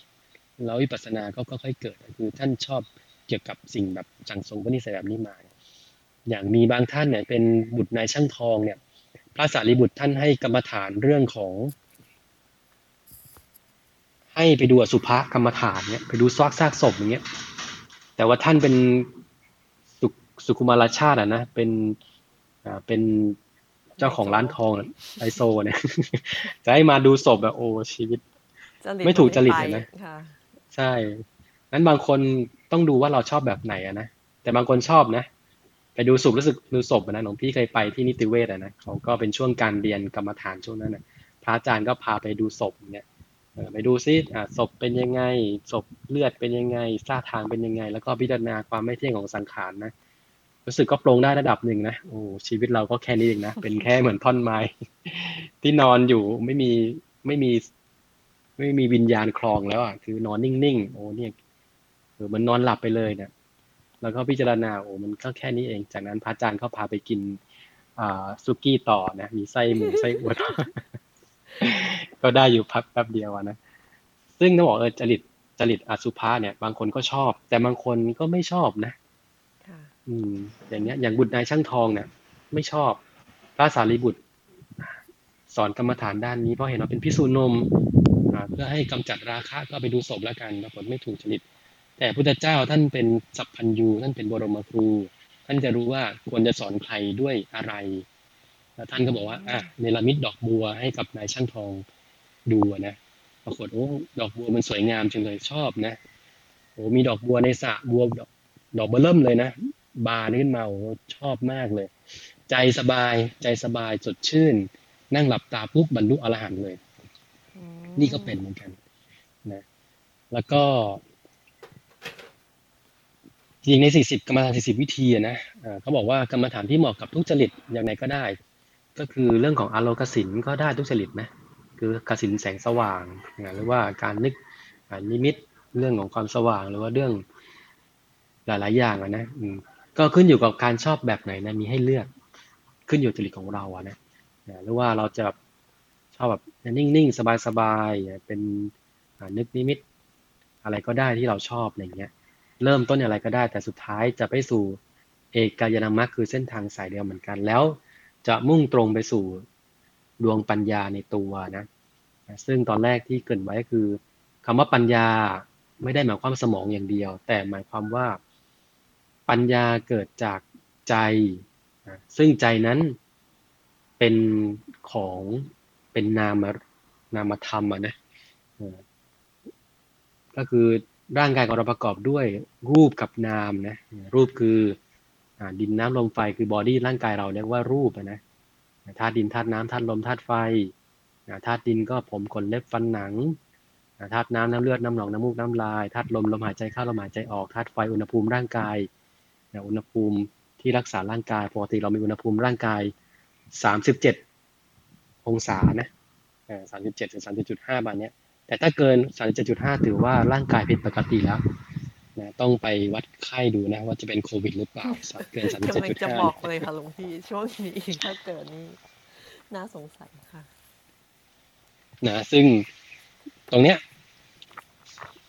แล้ววิปัสสนาก็ค่อยๆเกิดคือท่านชอบเกี่ยวกับสิ่งแบบสั่งสมอุปนิสัยแบบนี้มา อย่างมีบางท่านเนี่ยเป็นบุตรนายช่างทองเนี่ยพระสารีบุตรท่านให้กรรมฐานเรื่องของ ให้ไปดูอสุภะกรรมฐานเนี่ยไปดูซากซากศพอย่างเงี้ย แต่ว่าท่านเป็นสุสุคุมารชาติอะนะเป็นอ่าเป็นเจ้าของร้านทองอะไอโซเนี่ยจะให้มาดูศพแบบโอ้ชีวิตจริตไม่ถูกจริตนเลยนะค่ะใช่นั้นบางคนต้องดูว่าเราชอบแบบไหนอะนะแต่บางคนชอบนะไปดูศพรู้สึกดูศพอะนะหลวงพี่เคยไปที่นิติเวศอะนะเขาก็เป็นช่วงการเรียนกรรมฐานช่วงนั้นนะพระอาจารย์ก็พาไปดูศพเนี่ยเออ ไปดูซิอ่าศพเป็นยังไงศพเลือดเป็นยังไงท่าทางเป็นยังไง แล้วก็พิจารณาความไม่เที่ยงของสังขารนะรู้สึกก็ปรงได้ระดับหนึ่งนะโอ้ชีวิตเราก็แค่นี้เองนะเป็นแค่เหมือนท่อนไม้ที่นอนอยู่ไม่มีไม่มี ไม่มีวิญญาณคลองแล้วอะคือนอนนิ่งๆโอ้เนี่ยเออมันนอนหลับไปเลยเนี่ยแล้วก็พิจารณาโอ้มันก็แค่นี้เอง จากนั้นพระอาจารย์เขาพาไปกิน อ่าซุกี้ต่อนะมีไส้หมูไส้อั่ว ก็ได้อยู่พักแป๊บเดียวอะนะซึ่งต้องบอกเออจริตจริตอสุภะเนี่ย บางคนก็ชอบ แต่บางคนก็ไม่ชอบนะค่ะอืม อย่างเงี้ย อย่างบุตรนายช่างทองเนี่ย ไม่ชอบ พระสารีบุตร สอนกรรมฐานด้านนี้เพราะเห็นว่าเป็นพิสูจน์นมอ่าเพื่อให้กำจัดราคะก็ไปดูศพแล้วกันปรากฏไม่ถูกจริต แต่พุทธเจ้าท่านเป็นสัพพัญญูท่านเป็นบรมครู ท่านจะรู้ว่าควรจะสอนใครด้วยอะไร แล้วท่านก็บอกว่าอะเนรมิตดอกบัวให้กับนายช่างทองดูนะปรากฏโอ้ดอกบัวมันสวยงามจังเลยชอบนะโอ้มีดอกบัวในสระบัวดอกดอกเบอเริ่มเลยนะบานขึ้นมาโอ้ชอบมากเลย ใจสบายใจสบายสดชื่น นั่งหลับตาปุ๊บบรรลุอรหันต์เลย นี่ก็เป็นเหมือนกันนะ แล้วก็จริงใน 40 กรรมฐาน 40 วิธีนะเขาบอกว่ากรรมฐานที่เหมาะกับทุกจริตอย่างไรก็ได้ ก็คือเรื่องของอารมณ์กสินก็ได้ทุกจริตนะคือกสินแสงสว่างหรือว่าการนึกอนิมิตเรื่องของความสว่างหรือว่าเรื่องหลาย ๆ อย่างอะนะอืมก็ขึ้นอยู่กับการชอบแบบไหนนะมีให้เลือกขึ้นอยู่จริตของเราอะนะนะหรือว่าเราจะชอบแบบนิ่ง ๆ สบาย ๆ เป็นนึกนิมิต อะไรก็ได้ที่เราชอบอะไรเงี้ยเริ่มต้นอะไรก็ได้แต่สุดท้ายจะไปสู่เอกายนามรรคคือเส้นทางสายเดียวเหมือนกันแล้ว จะมุ่งตรงไปสู่ดวงปัญญาในตัวนะ ซึ่งตอนแรกที่เกรินไว้คือคำว่าปัญญาไม่ได้หมายความสมองอย่างเดียว แต่หมายความว่า ปัญญาเกิดจากใจนะซึ่งใจนั้นเป็นของเป็นนามนามธรรมอะนะก็คือร่างกายของเราประกอบด้วยรูปกับนามนะรูปคือ ดินน้ำลมไฟคือบอดี้ร่างกายเราเรียกว่ารูปนะธาตุดินธาตุน้ำธาตุลมธาตุไฟธาตุดินก็ผมขนเล็บฟันหนังธาตุน้ำน้ำเลือดน้ำหนองน้ำมูกน้ำลายธาตุลมลมหายใจเข้าลมหายใจออกธาตุไฟอุณหภูมิร่างกายอุณหภูมิที่รักษาร่างกายปกติเรามีอุณหภูมิร่างกาย 37 องศานะสามสิบเจ็ดถึงสามสิบจุดห้าบานเนี้ยแต่ถ้าเกินสามสิบจุดห้าถือว่าร่างกายผิดปกติแล้ว นะต้องไปวัดไข้ดูนะ ว่าจะเป็นโควิดหรือเปล่าเกินสามสิบเจ็ดกำลังจุดจะห้าบอกเลยค่ะหลวงพี่ช่วงนี้ถ้าเกิดนี่น่าสงสัยค่ะ นะซึ่งตรงเนี้ย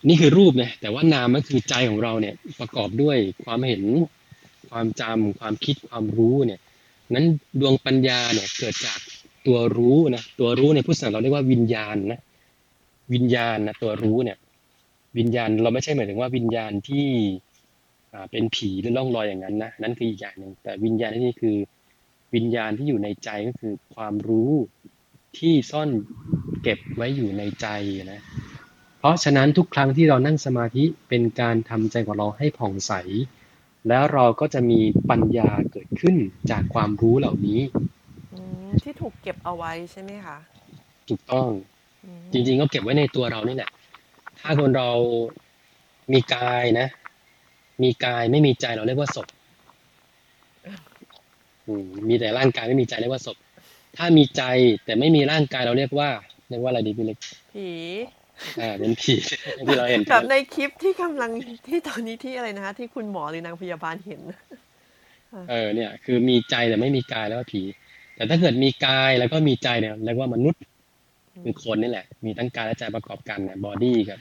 นี่คือรูปนะแต่ว่านามก็คือใจของเราเนี่ย ประกอบด้วยความเห็นความจำความคิดความรู้เนี่ย นั้นดวงปัญญาเนี่ยเกิดจากตัวรู้นะตัวรู้ในพุทธศาสนาเราเรียกว่าวิญญาณนะวิญญาณนะตัวรู้เนี่ย วิญญาณเราไม่ใช่หมายถึงว่าวิญญาณที่อ่าเป็นผีหรือล่องลอยอย่างนั้นนะนั่นคืออีกอย่างหนึ่งแต่วิญญาณที่นี่คือ วิญญาณที่อยู่ในใจก็คือความรู้ที่ซ่อนเก็บไว้อยู่ในใจนะเพราะฉะนั้นทุกครั้งที่เรานั่งสมาธิเป็นการทำใจของเราให้ผ่องใส แล้วเราก็จะมีปัญญาเกิดขึ้นจากความรู้เหล่านี้อืมที่ถูกเก็บเอาไว้ใช่ไหมคะถูกต้องอืมจริงๆก็เก็บไว้ในตัวเรานี่แหละถ้าคนเรามีกายนะ มีกายไม่มีใจเราเรียกว่าศพอืมมีแต่ร่างกายไม่มีใจเรียกว่าศพ ถ้ามีใจแต่ไม่มีร่างกายเราเรียกว่าเรียกว่าอะไรดีพี่เล็กผีอ่าเป็นผีที่เราเห็นแบบในคลิปที่กำลังที่ตอนนี้ที่อะไรนะคะที่คุณหมอหรือนางพยาบาลเห็นเออเนี่ย คือมีใจแต่ไม่มีกายแล้วว่าผี แต่ถ้าเกิดมีกายแล้วก็มีใจเนี่ยเรียกว่ามนุษย์ คือคนนี่แหละ มีทั้งกายและใจประกอบกันนะ body กับ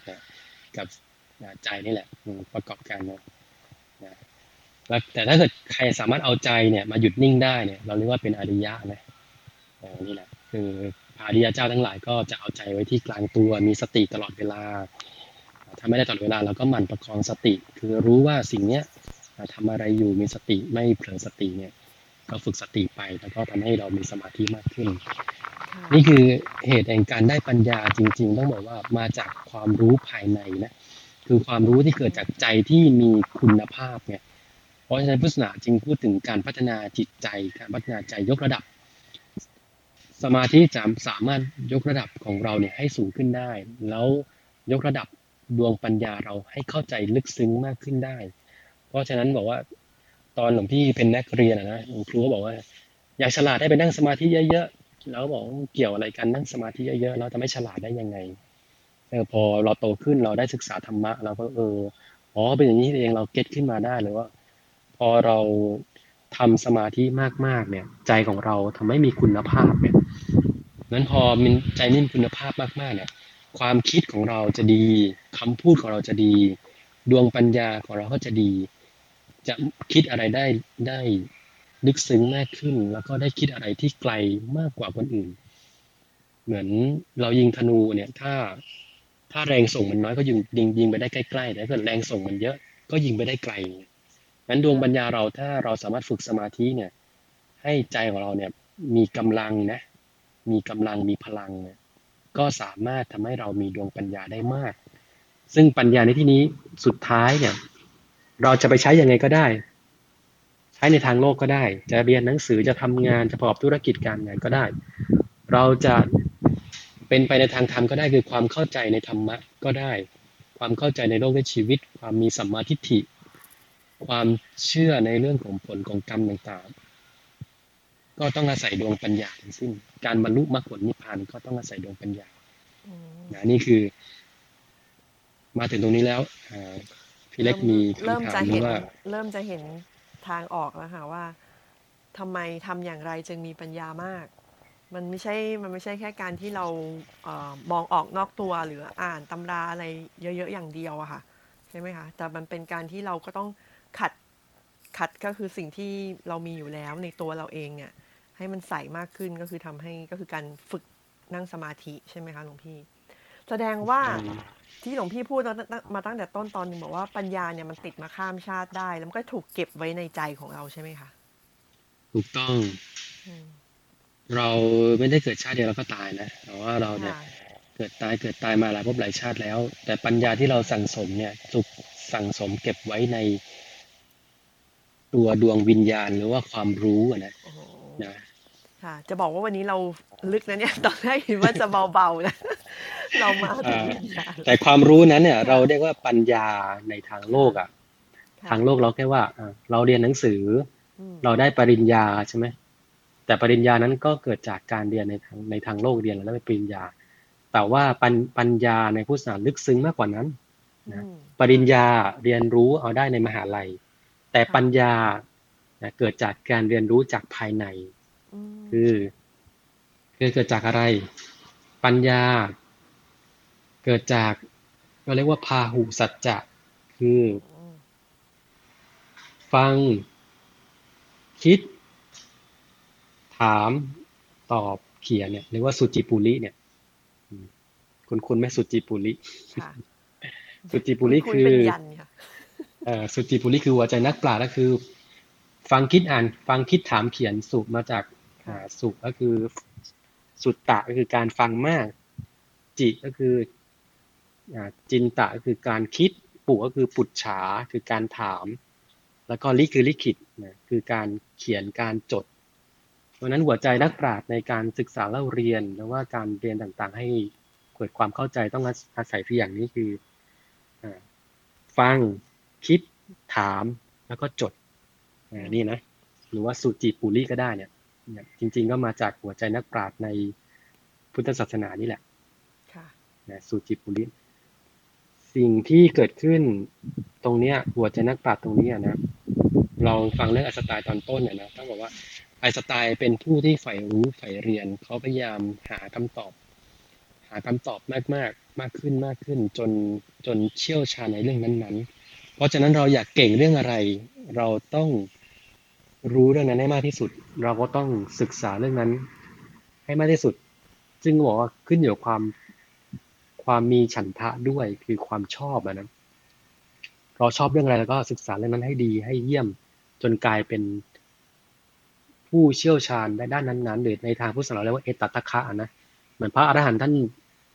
กับใจนี่แหละประกอบกันนะนะแล้วแต่ถ้าเกิดใครสามารถเอาใจเนี่ยมาหยุดนิ่งได้เนี่ย เราเรียกว่าเป็นอริยะนะนี่แหละ คือพระอริยเจ้าทั้งหลายก็จะเอาใจไว้ที่กลางตัวมีสติตลอดเวลาถ้าไม่ได้ตลอดเวลาเราก็หมั่นประคองสติ คือรู้ว่าสิ่งเนี้ยทำอะไรอยู่มีสติไม่เผลอสติเนี่ย ก็ฝึกสติไปแล้วก็ทำให้เรามีสมาธิมากขึ้น นี่คือเหตุแห่งการได้ปัญญาจริง ๆ ต้องบอกว่ามาจากความรู้ภายในนะคือความรู้ที่เกิดจากใจที่มีคุณภาพเนี่ยเพราะฉะนั้นพุทธศาสนาจึงพูดถึงการพัฒนาจิตใจการพัฒนาใจยกระดับ สมาธิจะสามารถยกระดับของเราเนี่ยให้สูงขึ้นได้ แล้วยกระดับดวงปัญญาเราให้เข้าใจลึกซึ้งมากขึ้นได้ เพราะฉะนั้นบอกว่าตอนหลวงพี่เป็นนักเรียนนะหลวงครูก็บอกว่า อยากฉลาดให้ไปนั่งสมาธิเยอะ แล้วบอกเกี่ยวอะไรกันนั่งสมาธิเยอะๆเราจะไม่ฉลาดได้ยังไงเออพอเราโตขึ้นเราได้ศึกษาธรรมะเราก็เอออ๋อเป็นอย่างนี้เองเราเก็ตขึ้นมาได้เลยว่า พอเราทำสมาธิมากๆเนี่ย ใจของเราทำให้มีคุณภาพเนี่ยนั้นพอมใจนี่มคุณภาพมากๆเนี่ย ความคิดของเราจะดีคำพูดของเราจะดี ดวงปัญญาของเราก็จะดี จะคิดอะไรได้ได้ ลึกซึ้งมากขึ้น แล้วก็ได้คิดอะไรที่ไกลมากกว่าคนอื่น เหมือนเรายิงธนูเนี่ย ถ้าถ้าแรงส่งมันน้อยก็ยิงยิงยิงไปได้ใกล้ๆแต่ถ้าเกิดแรงส่งมันเยอะก็ยิงไปได้ไกลงั้นดวงปัญญาเราถ้าเราสามารถฝึกสมาธิเนี่ย ให้ใจของเราเนี่ยมีกำลังนะ มีกำลังมีพลังเนี่ยก็สามารถทำให้เรามีดวงปัญญาได้มาก ซึ่งปัญญาในที่นี้สุดท้ายเนี่ย เราจะไปใช้ยังไงก็ได้ ใช้ในทางโลกก็ได้ จะเรียนหนังสือจะทำงานจะประกอบธุรกิจการงานก็ได้ เราจะเป็นไปในทางธรรมก็ได้คือความเข้าใจในธรรมะก็ได้ ความเข้าใจในโลกและชีวิต ความมีสัมมาทิฏฐิ ความเชื่อในเรื่องของผลของกรรมต่างๆ ก็ต้องอาศัยดวงปัญญาทั้งสิ้น การบรรลุมรรคผลนิพพานก็ต้องอาศัยดวงปัญญาอืมนะนี่คือ มาถึงตรงนี้แล้วอ่าพี่เล็กมีเริ่มคำถาจะมหรืเห็นอว่าเริ่มจะเห็น ทางออกแล้วค่ะว่าทำไมทำอย่างไรจึงมีปัญญามาก มันไม่ใช่ มันไม่ใช่แค่การที่เราเออมองออกนอกตัวหรืออ่านตำราอะไรเยอะๆอย่างเดียวอะค่ะใช่ไหมคะ แต่มันเป็นการที่เราก็ต้องขัดขัดก็คือสิ่งที่เรามีอยู่แล้วในตัวเราเองเนี่ยให้มันใสมากขึ้นก็คือทำให้ก็คือการฝึกนั่งสมาธิใช่ไหมคะหลวงพี่ แสดงว่าอืมที่หลวงพี่พูดมาตั้งมาตั้งแต่ต้นตอนหนึงบอกว่าปัญญาเนี่ยมันติดมาข้ามชาติได้ แล้วมันก็ถูกเก็บไว้ในใจของเราใช่ไหมคะถูกต้องอืมเราไม่ได้เกิดชาติเดียวเราก็ตายนะแต่ว่าเราเนี่ยค่ะเกิดตายเกิดตายมาหลายภพหลายชาติแล้ว แต่ปัญญาที่เราสั่งสมเนี่ยถูกสั่งสมเก็บไว้ในตัวดวงวิญญาณหรือว่าความรู้อะนะโอ้โหนะ ค่ะ จะบอกว่าวันนี้เราลึกนะเนี่ย ตอนแรกคิดว่าจะเบาๆนะ เรามาถึงอ่าปัญญาแต่ความรู้นั้นเนี่ย เราเรียกว่าปัญญาในทางโลกอะค่ะทางโลกเราแค่ว่าอะเราเรียนหนังสืออืมเราได้ปริญญาใช่ไหมแต่ปริญญานั้นก็เกิดจากการเรียนในทางในทางโลกเรียนแล้วได้ปริญญา แต่ว่าปัญปัญญาในพุทธศาสนาลึกซึ้งมากกว่านั้นนะอืมปริญญาเรียนรู้เอาได้ในมหาลัย แต่ค่ะปัญญานะเกิดจากการเรียนรู้จากภายในม คือคือเกิดจากอะไร ปัญญา เกิดจากเราเรียกว่าพาหุสัจจะคือมฟัง คิด ถามตอบเขียนเนี่ยเรียกว่าสุจิปุริเนี่ยอืมคุณคุณไหมสุจิปุริค่ะสุจิปุริณคือเป็นยันค่ะเอ่อสุจิปุริคือหัวใจนักปราชญ์ก็คือ ฟังคิดอ่าน ฟังคิดถามเขียนสุมาจากอ่า สุก็คือสุตตะก็คือการฟังมาก จิก็คืออจินตะก็คือการคิดปุก็คือปุจฉาคือการถาม แล้วก็ลิคือลิขิตนะคือการเขียนการจด เพราะนั้นหัวใจนักปราชญ์ในการศึกษาเล่าเรียนหรือว่าการเรียนต่างๆ ให้เกิดความเข้าใจต้องอาศัยที่อย่างนี้คือฟังคิดถามแล้วก็จดนี่นะ หรือว่าสุจิปุริก็ได้เนี่ย เนี่ยจริง ๆ ก็มาจากหัวใจนักปราชญ์ในพุทธศาสนานี่แหละค่ะนะสุจิปุริสิ่งที่เกิดขึ้นตรงเนี้ย หัวใจนักปราชญ์ตรงเนี้ยนะเราฟังเรื่องไอน์สไตล์ตอนต้นเนี่ยนะต้องบอกว่าไอน์สไตล์เป็นผู้ที่ใฝ่รู้ใฝ่เรียน เขาพยายามหาคำตอบ หาคำตอบมากมากๆมากขึ้นมากขึ้น จนจนเชี่ยวชาญในเรื่องนั้นๆ เพราะฉะนั้นเราอยากเก่งเรื่องอะไร เราต้อง รู้เรื่องนั้นให้มากที่สุด เราก็ต้องศึกษาเรื่องนั้น ให้มากที่สุด ซึ่งบอกว่าขึ้นอยู่กับความความมีฉันทะด้วยคือความชอบอะนะเราชอบเรื่องอะไรแล้วก็ศึกษาเรื่องนั้นให้ดีให้เยี่ยมจนกลายเป็นผู้เชี่ยวชาญในด้านนั้นๆหรือในทางพุทธศาสนาเรียกว่าเอตตัคะอะนะเหมือนพระอรหันต์ท่าน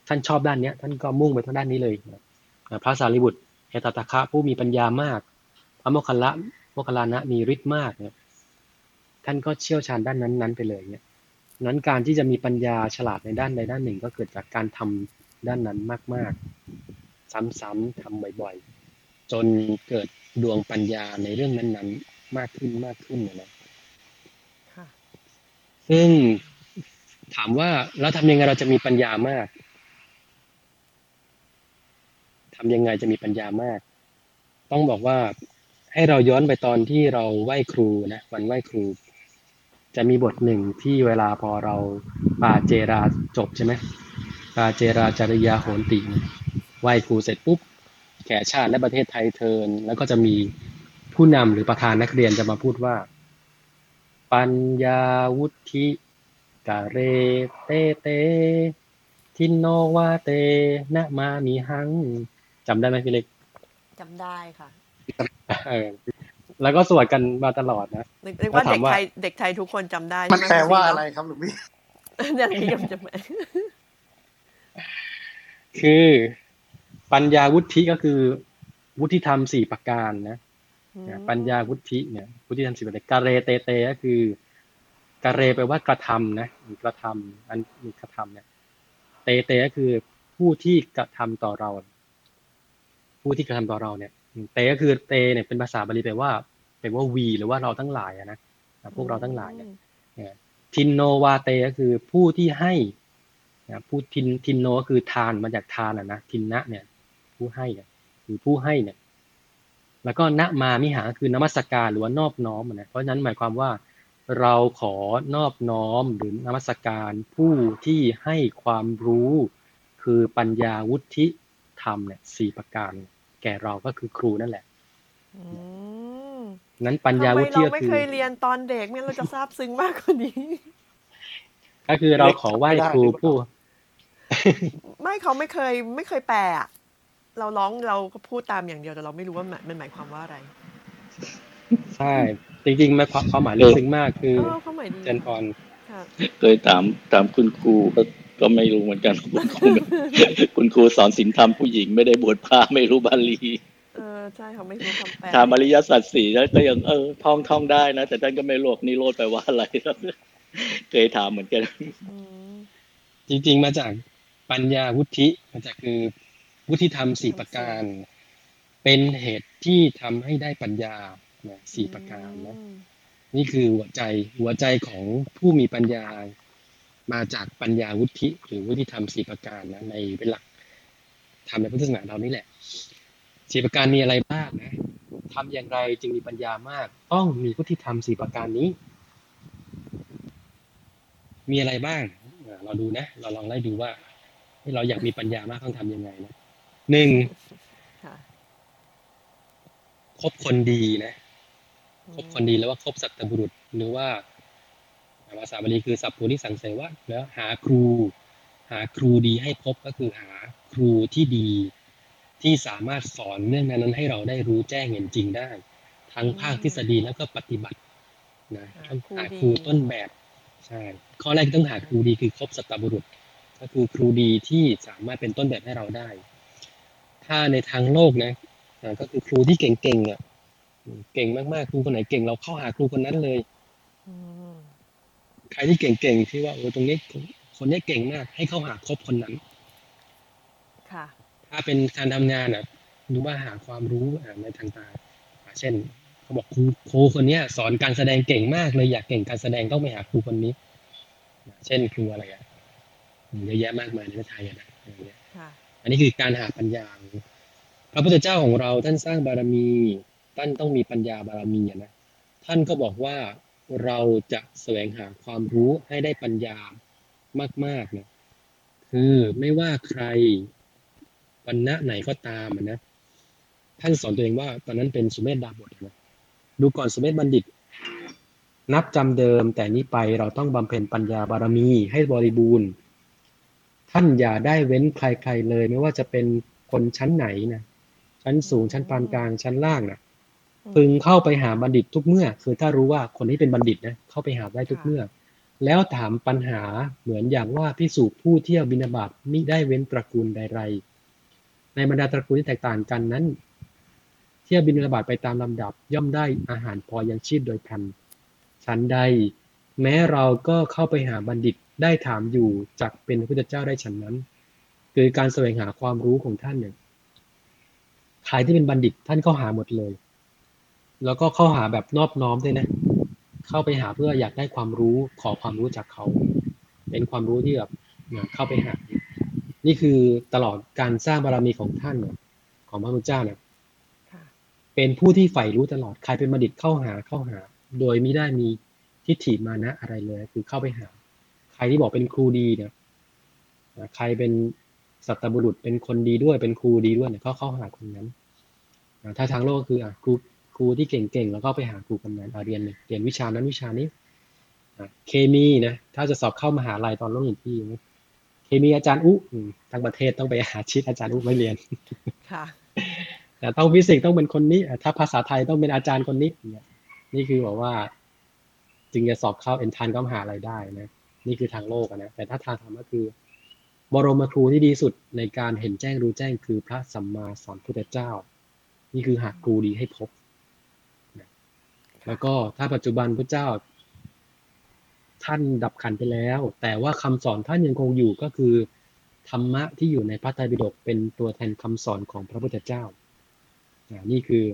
ท่านชอบด้านเนี้ย ท่านก็มุ่งไปทางด้านนี้เลยพระสารีบุตรเอตตัคคะผู้มีปัญญามาก พระโมคคัลละโมคคัลลานะมีฤทธิ์มากเนี่ย ท่านก็เชี่ยวชาญด้านนั้นๆไปเลยเนี่ยนั้นการที่จะมีปัญญาฉลาดในด้านใดด้านหนึ่งก็เกิดจากการทำด้านนั้นมาก ๆ ซ้ำๆทำบ่อยๆ จนเกิดดวงปัญญาในเรื่องนั้น ๆ มากขึ้นมากขึ้นนะนะค่ะซึ่งถามว่าแล้วทำยังไงเราจะมีปัญญามากทำยังไงจะมีปัญญามาก ต้องบอกว่าให้เราย้อนไปตอนที่เราไหว้ครูนะวันไหว้ครู จะมีบทหนึ่งที่เวลาพอเราปาเจราจบใช่ไหมปาเจราจริยาโหนติเนี่ยไหว้ครูเสร็จปุ๊บแก่ชาติและประเทศไทยเทิร์นแล้วก็จะมีผู้นำหรือประธานนักเรียนจะมาพูดว่า ปัญญาวุธิกะเรเตเต ทินโนวาเตนะมามีหังจำได้ไหมพี่เล็กจำได้ค่ะเออ แล้วก็สวดกันมาตลอดนะนึกนึกว่าแล้วถาเด็มกว่าไทยเด็กไทยทุกคนจำได้มันใช่หแปลว่าคุณอะไรซีครับหลวงพี่เนาะเนี่ยยังจำไม่คือปัญญาวุฒิก็คือ วุฒิธรรมสี่ประการนะนะปัญญาวุฒิเนี่ย วุฒิธรรมสิบประการกะเรเตเตก็คือกะเรแปลว่ากระทำนะกระทำอันมีกระทำเนี่ย เตเตก็คือผู้ที่กระทำต่อเรา ผู้ที่กระทำต่อเราเนี่ย เตก็คือเตเนี่ยเป็นภาษาบาลีแปลว่า แปลว่าวีหรือว่าเราทั้งหลายอะนะพวกเราทั้งหลายเนี่ยทินโนวาเตก็คือผู้ที่ให้นะผู้ทินทินโนก็คือทานมาจากทานอะนะทินนะเนี่ย ผู้ให้เนี่ยหรือผู้ให้เนี่ย แล้วก็ณมามิหาคือนมัสการหรือว่านอบน้อมอะนะเพราะฉะนั้นหมายความว่าเราขอนอบน้อมหรือนมัสการผู้ที่ให้ความรู้คือปัญญาวุฒิธรรมเนี่ยสี่ประการ แก่เราก็คือครูนั่นแหละอืม นั้นปัญญาทำไมวุฒิเราก็ไม่คือเคยเรียนตอนเด็กไม่งั้นเราจะทราบซึ้งมากกว่านี้ ก็คือเราขอไหว้ครูผู้ ไม่เขาไม่เคยไม่เคยแปลอะเราร้องเราก็พูดตามอย่างเดียวแต่เราไม่รู้ว่ามันมันหมายความว่าอะไร ใช่ จริงๆมันความความหมายลึกซึ้งมากคือเออเขาหมายดีเจนพรค่ะเคยถามถามคุณครูก็ก็ไม่รู้เหมือนกันคุณครูคุณครูสอนศีลธรรมผู้หญิงไม่ได้บวชพระไม่รู้บาลีเออใช่เขาไม่รู้คำแปลถามอริยสัจสี่แล้วก็ยังเออท่องท่องได้นะแต่ท่านก็ไม่รู้นิโรธแปลว่าอะไรเคยถามเหมือนกันอืมจริง ๆ มาจากปัญญาวุฒิมาจากคือวุฒิธรรมสี่ประการ เป็นเหตุที่ทำให้ได้ปัญญานะสี่ประการนะอืมนี่คือหัวใจหัวใจของผู้มีปัญญามาจากปัญญาวุฒิหรือวุฒิธรรมสี่ประการนะในเป็นหลักทำในพุทธศาสนาเรานี่แหละ สี่ประการมีอะไรบ้างนะทำอย่างไรจึงมีปัญญามาก ต้องมีวุฒิธรรมสี่ประการนี้ มีอะไรบ้างอ่าเราดูนะ เราลองไล่ดูว่าเฮ้ยเราอยากมีปัญญามากต้องทำยังไงนะหนึ่งค่ะคบคนดีนะคบคนดีแล้วว่าคบสัตบุรุษ หรือว่าภาษาบาลีคือสัพพุริสังเสวะแล้วหาครู หาครูดีให้พบก็คือหาครูที่ดี ที่สามารถสอนเรื่องนั้นๆให้เราได้รู้แจ้งเห็นจริงได้ ทั้งภาคทฤษฎีแล้วก็ปฏิบัตินะต้องหาครูต้นแบบใช่ข้อแรกที่ต้องหาครูดีคือคบสัตบุรุษ ก็คือครูดีที่สามารถเป็นต้นแบบให้เราได้ ถ้าในทางโลกนะอ่าก็คือครูที่เก่งๆอะเก่งมากๆครูคนไหนเก่ง เราเข้าหาครูคนนั้นเลยอืมใครที่เก่งๆที่ว่าโอ้ตรงนี้คนนี้เก่งมาก ให้เข้าหาคบคนนั้นค่ะ ถ้าเป็นการทำงานอะดูว่าหาความรู้อ่าในทางตาอ่าเช่นเขาบอกครูครูคนเนี้ยสอนการแสดงเก่งมากเลยอยากเก่งการแสดงต้องไปหาครูคนนี้อ่าเช่นครูอะไรอะอืมเยอะแยะมากมายในประเทศไทยอะนะอย่างเงี้ยค่ะอันนี้คือการหาปัญญาพระพุทธเจ้าของเราท่านสร้างบารมีท่านต้องมีปัญญาบารมีอะนะท่านก็บอกว่าเราจะแสวงหาความรู้ให้ได้ปัญญามากๆนะคือไม่ว่าใคร วันณะไหนก็ตามอะนะท่านสอนตัวเองว่า ตอนนั้นเป็นสุเมธดาบทอะนะดูก่อนสุเมธบัณฑิต นับจำเดิม แต่นี้ไปเราต้องบำเพ็ญปัญญาบารมีให้บริบูรณ์ ท่านอย่าได้เว้นใครๆเลย ไม่ว่าจะเป็นคนชั้นไหนนะชั้นสูงชั้นปานกลางชั้นล่างนะพึงเข้าไปหาบัณฑิตทุกเมื่อ คือถ้ารู้ว่าคนที่เป็นบัณฑิตนะเข้าไปหาได้ทุกเมื่อ แล้วถามปัญหาเหมือนอย่างว่าพิสูจผู้เที่ยวบินาบาตมิได้เว้นตระกูลใดๆ ในบรรดาตระกูลที่แตกต่างกันนั้น เที่ยวบินาบาตไปตามลำดับ ย่อมได้อาหารพอยังชีพโดยพลันฉันใด แม้เราก็เข้าไปหาบัณฑิตได้ถามอยู่จักเป็นพระพุทธเจ้าได้ฉันนั้น คือการแสวงหาความรู้ของท่านเนี่ยใครที่เป็นบัณฑิตท่านเข้าหาหมดเลย แล้วก็เข้าหาแบบนอบน้อมด้วยนะ เข้าไปหาเพื่ออยากได้ความรู้ขอความรู้จากเขา เป็นความรู้ที่แบบเนี่ยเข้าไปหา นี่คือตลอดการสร้างบารมีของท่านเนี่ยของพระพุทธเจ้าเนี่ยค่ะเป็นผู้ที่ใฝ่รู้ตลอดใครเป็นบัณฑิตเข้าหาเข้าหา โดยไม่ได้มีทิฏฐิมานะอะไรเลย คือเข้าไปหา ใครที่บอกเป็นครูดีเนี่ยอ่าใครเป็นสัตบุรุษเป็นคนดีด้วยเป็นครูดีด้วยเนี่ยก็เข้าหาคนนั้นอ่าถ้าทางโลกก็คืออะครูครูที่เก่งๆแล้วก็ไปหาครูคนนั้นอะเรียนเลยเรียนวิชานั้นวิชานี้อะเคมีนะถ้าจะสอบเข้ามหาลัยตอนโรงเรียนพี่นะ เคมีอาจารย์อุอืมทั้งประเทศต้องไปหาชิดอาจารย์อุไม่เรียนค่ะแต่ต้องฟิสิกส์ต้องเป็นคนนี้อะถ้าภาษาไทยต้องเป็นอาจารย์คนนี้เนี่ยนี่คือบอกว่า จึงจะสอบเข้าเอ็นทันก็มหาลัยได้นะนี่คือทางโลกอะนะแต่ถ้าทางธรรมก็คือบรมครูที่ดีสุดในการเห็นแจ้งรู้แจ้งคือพระสัมมาสัมพุทธเจ้า นี่คือหาครูดีให้พบนะแล้วก็ถ้าปัจจุบันพระเจ้า ท่านดับขันไปแล้ว แต่ว่าคำสอนท่านยังคงอยู่ก็คือธรรมะที่อยู่ในพระไตรปิฎกเป็นตัวแทนคำสอนของพระพุทธเจ้าอ่านี่คือ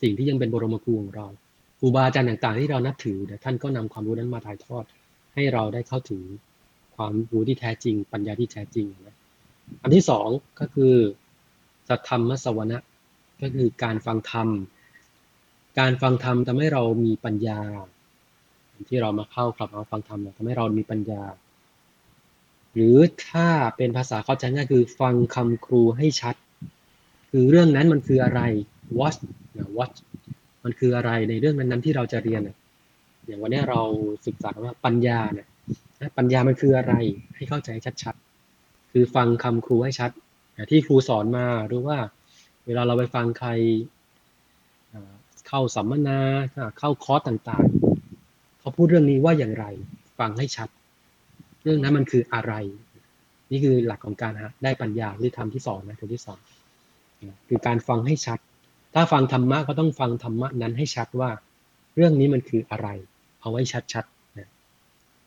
สิ่งที่ยังเป็นบรมครูของเราครูบาอาจารย์ต่างๆ ที่เรานับถือเนี่ยท่านก็นำความรู้นั้นมาถ่ายทอด ให้เราได้เข้าถึงความรู้ที่แท้จริง ปัญญาที่แท้จริงนะอันที่สองก็คือสัทธรรมสวนะก็คือการฟังธรรม การฟังธรรมทำให้เรามีปัญญา ที่เรามาเข้าคลับมาฟังธรรมเนี่ยทำให้เรามีปัญญา หรือถ้าเป็นภาษาเข้าใจง่ายคือฟังคำครูให้ชัด คือเรื่องนั้นมันคืออะไร what นะ what มันคืออะไรในเรื่องนั้นๆที่เราจะเรียนน่ะอย่างวันนี้เราศึกษาว่าปัญญาเนี่ยปัญญามันคืออะไรให้เข้าใจชัดๆ คือฟังคำครูให้ชัดที่ครูสอนมาหรือว่า เวลาเราไปฟังใครเข้าสัมมนาเข้าคอร์สต่างๆ เขาพูดเรื่องนี้ว่าอย่างไร ฟังให้ชัด เรื่องนั้นมันคืออะไร นี่คือหลักของการหาได้ปัญญาที่ทำที่สองนะตัวที่สองคือการฟังให้ชัด ถ้าฟังธรรมะก็ต้องฟังธรรมะนั้นให้ชัดว่า เรื่องนี้มันคืออะไร เอาไว้ชัดๆนะ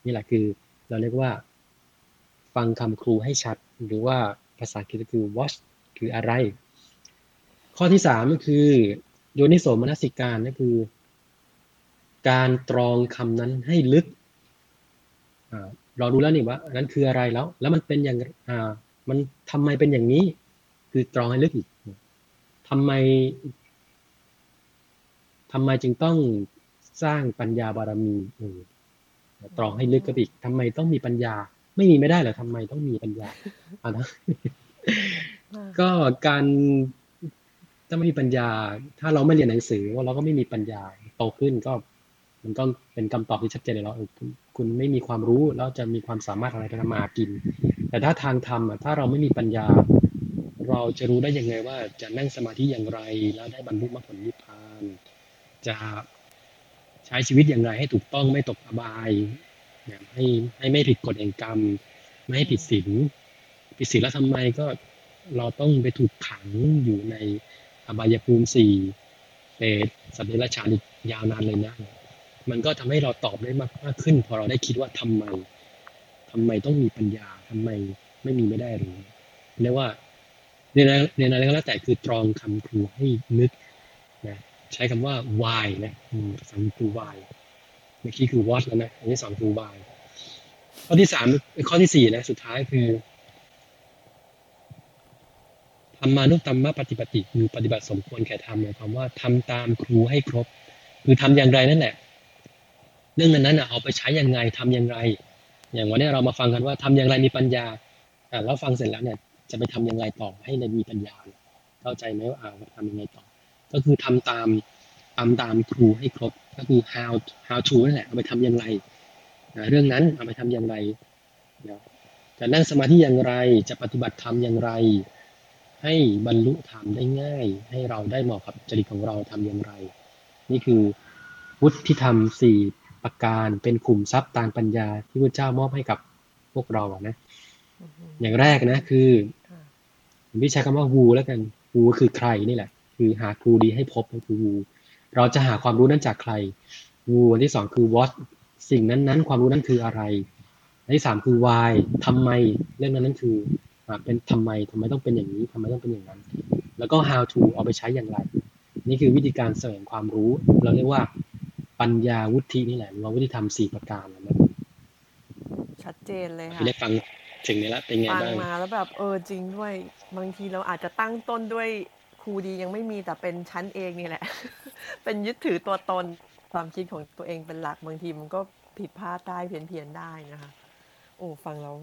นี่แหละคือเราเรียกว่า ฟังคำครูให้ชัด หรือว่าภาษาอังกฤษคือ watch คืออะไร ข้อที่สามก็คือโยนิโสมนสิการก็คือ การตรองคำนั้นให้ลึกอ่าเรารู้แล้วนี่ว่าอันนั้นคืออะไรแล้ว แล้วมันเป็นอย่างอ่ามันทำไมเป็นอย่างนี้ คือตรองให้ลึกอีกทำไมทำไมจึงต้องสร้างปัญญาบารมีเออตรองให้ลึกก็อีกทำไมต้องมีปัญญา ไม่มีไม่ได้เหรอทำไมต้องมีปัญญาอะนะก็การถ้าไม่มีปัญญา ถ้าเราไม่เรียนหนังสือว่าเราก็ไม่มีปัญญาโตขึ้นก็ มันก็เป็นคำตอบที่ชัดเจนเลยเออคุณไม่มีความรู้แล้วจะมีความสามารถอะไรไปทำมากิน แต่ถ้าทางธรรมอะถ้าเราไม่มีปัญญา เราจะรู้ได้ยังไงว่าจะนั่งสมาธิอย่างไร แล้วได้บรรลุมรรคผลนิพพาน จะใช้ชีวิตอย่างไรให้ถูกต้องไม่ตกอบายเนี่ยให้ให้ไม่ผิดกฎแห่งกรรม ไม่ให้ผิดศีลผิดศีลแล้วทำไมก็เราต้องไปถูกขังอยู่ในอบายภูมิสี่เปรตสัตว์เดรัจฉานอีกยาวนานเลยนะ มันก็ทำให้เราตอบได้มากมากขึ้น พอเราได้คิดว่าทำไมทำไมต้องมีปัญญาทำไมไม่มีไม่ได้หรือเรียกว่าเรียนอะไรเรียนอะไรก็แล้วแต่คือตรองคำครูให้นึกนะใช้คำว่า why นะอืมภาษาอังคือ why เมื่อกี้คือ what แล้วนะอันที่สองคือ why ข้อที่สามข้อที่สี่นะสุดท้ายคือธรรมานุธรรมปฏิปติคือปฏิบัติสมควรแก่ธรรมหมายความว่าทำตามครูให้ครบ คือทำอย่างไรนั่นแหละ เรื่องนั้นน่ะเอาไปใช้ยังไงทำอย่างไร อย่างวันนี้เรามาฟังกันว่าทำอย่างไรมีปัญญาแล้วฟังเสร็จแล้วเนี่ยจะไปทำยังไงต่อให้ในมีปัญญา เข้าใจไหมว่าอ่าทำยังไงต่อ ก็คือทำตามทำตามครูให้ครบ ก็คือ how how to นั่นแหละเอาไปทำอย่างไรเรื่องนั้นเอาไปทำอย่างไรจะนั่งสมาธิอย่างไรจะปฏิบัติธรรมอย่างไร ให้บรรลุธรรมได้ง่าย ให้เราได้เหมาะกับจริตของเราทำอย่างไร นี่คือวุฒิธรรมสี่ ประการ เป็นขุมทรัพย์ตามปัญญาที่พระเจ้ามอบให้กับพวกเราอะนะ อย่างแรกนะคือค่ะผมพี่ใช้คำว่าวูแล้วกันวูคือใครนี่แหละ คือหาครูดีให้พบก็คือวูเราจะหาความรู้นั้นจากใครวูอันที่สองคือ what สิ่งนั้นนั้นๆความรู้นั้นคืออะไรอันที่สามคือ why ทำไมเรื่องนั้นนั้นคืออ่าเป็นทำไมทำไมต้องเป็นอย่างนี้ทำไมต้องเป็นอย่างนั้น แล้วก็ how to เอาไปใช้อย่างไร นี่คือวิธีการแสวงความรู้ เราเรียกว่า ปัญญาวุฒินี่แหละหรือว่าวุฒิธรรมสี่ประการนะชัดเจนเลยพี่ค่ะได้ฟังถึงนี้แล้วเป็นไงฟังบ้างมาแล้วแบบเออจริงด้วยบางทีเราอาจจะตั้งต้นด้วยครูดียังไม่มีแต่เป็นชั้นเองนี่แหละ เป็นยึดถือตัวตนความคิดของตัวเองเป็นหลักบางทีมันก็ผิดพลาดได้เพี้ยนเพียนๆได้นะคะ โอ้ฟังแล้ว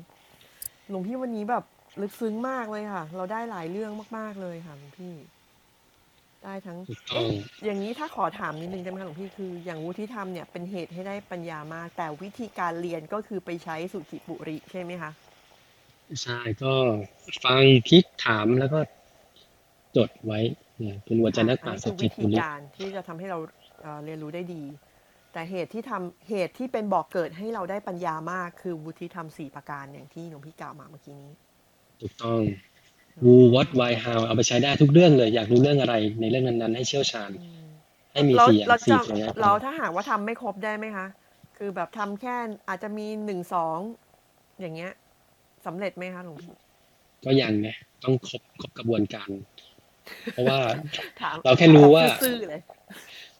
หลวงพี่วันนี้แบบลึกซึ้งมากเลยค่ะ เราได้หลายเรื่องมาก ๆเลยค่ะหลวงพี่ ได้ทั้งถูกต้องเอ๊ะอย่างนี้ถ้าขอถามนิดนึงได้ไหมคะหลวงพี่คืออย่างวุฒิธรรมเนี่ยเป็นเหตุให้ได้ปัญญามาก แต่วิธีการเรียนก็คือไปใช้สุจิปุริใช่ไหมคะใช่ก็ฟังคิดถามแล้วก็จดไว้เนี่ยเป็นวัจนกอัปานนี้สคือจิวิตธีบุริการที่จะทำให้เราเอ่อเรียนรู้ได้ดี แต่เหตุที่ทำเหตุที่เป็นบอกเกิดให้เราได้ปัญญามาก คือวุฒิธรรมสี่ประการอย่างที่หลวงพี่กล่าวมาเมื่อกี้นี้ถูกต้อง who what why how เอาไปใช้ได้ทุกเรื่องเลย อยากรู้เรื่องอะไรในเรื่องนั้นๆ ให้เชี่ยวชาญอืมให้มีเราสี่อย่าเรางสี่จะอย่างนี้เราถ้าหากว่าทำไม่ครบได้ไหมคะ คือแบบทำแค่อาจจะมีหนึ่งสองอย่างเงี้ยสำเร็จไหมคะหลวงพี่ก็ยังไงต้องครบครบกระบวนการ เพราะว่าถามเราแค่รู้ว่าซื่อๆเลย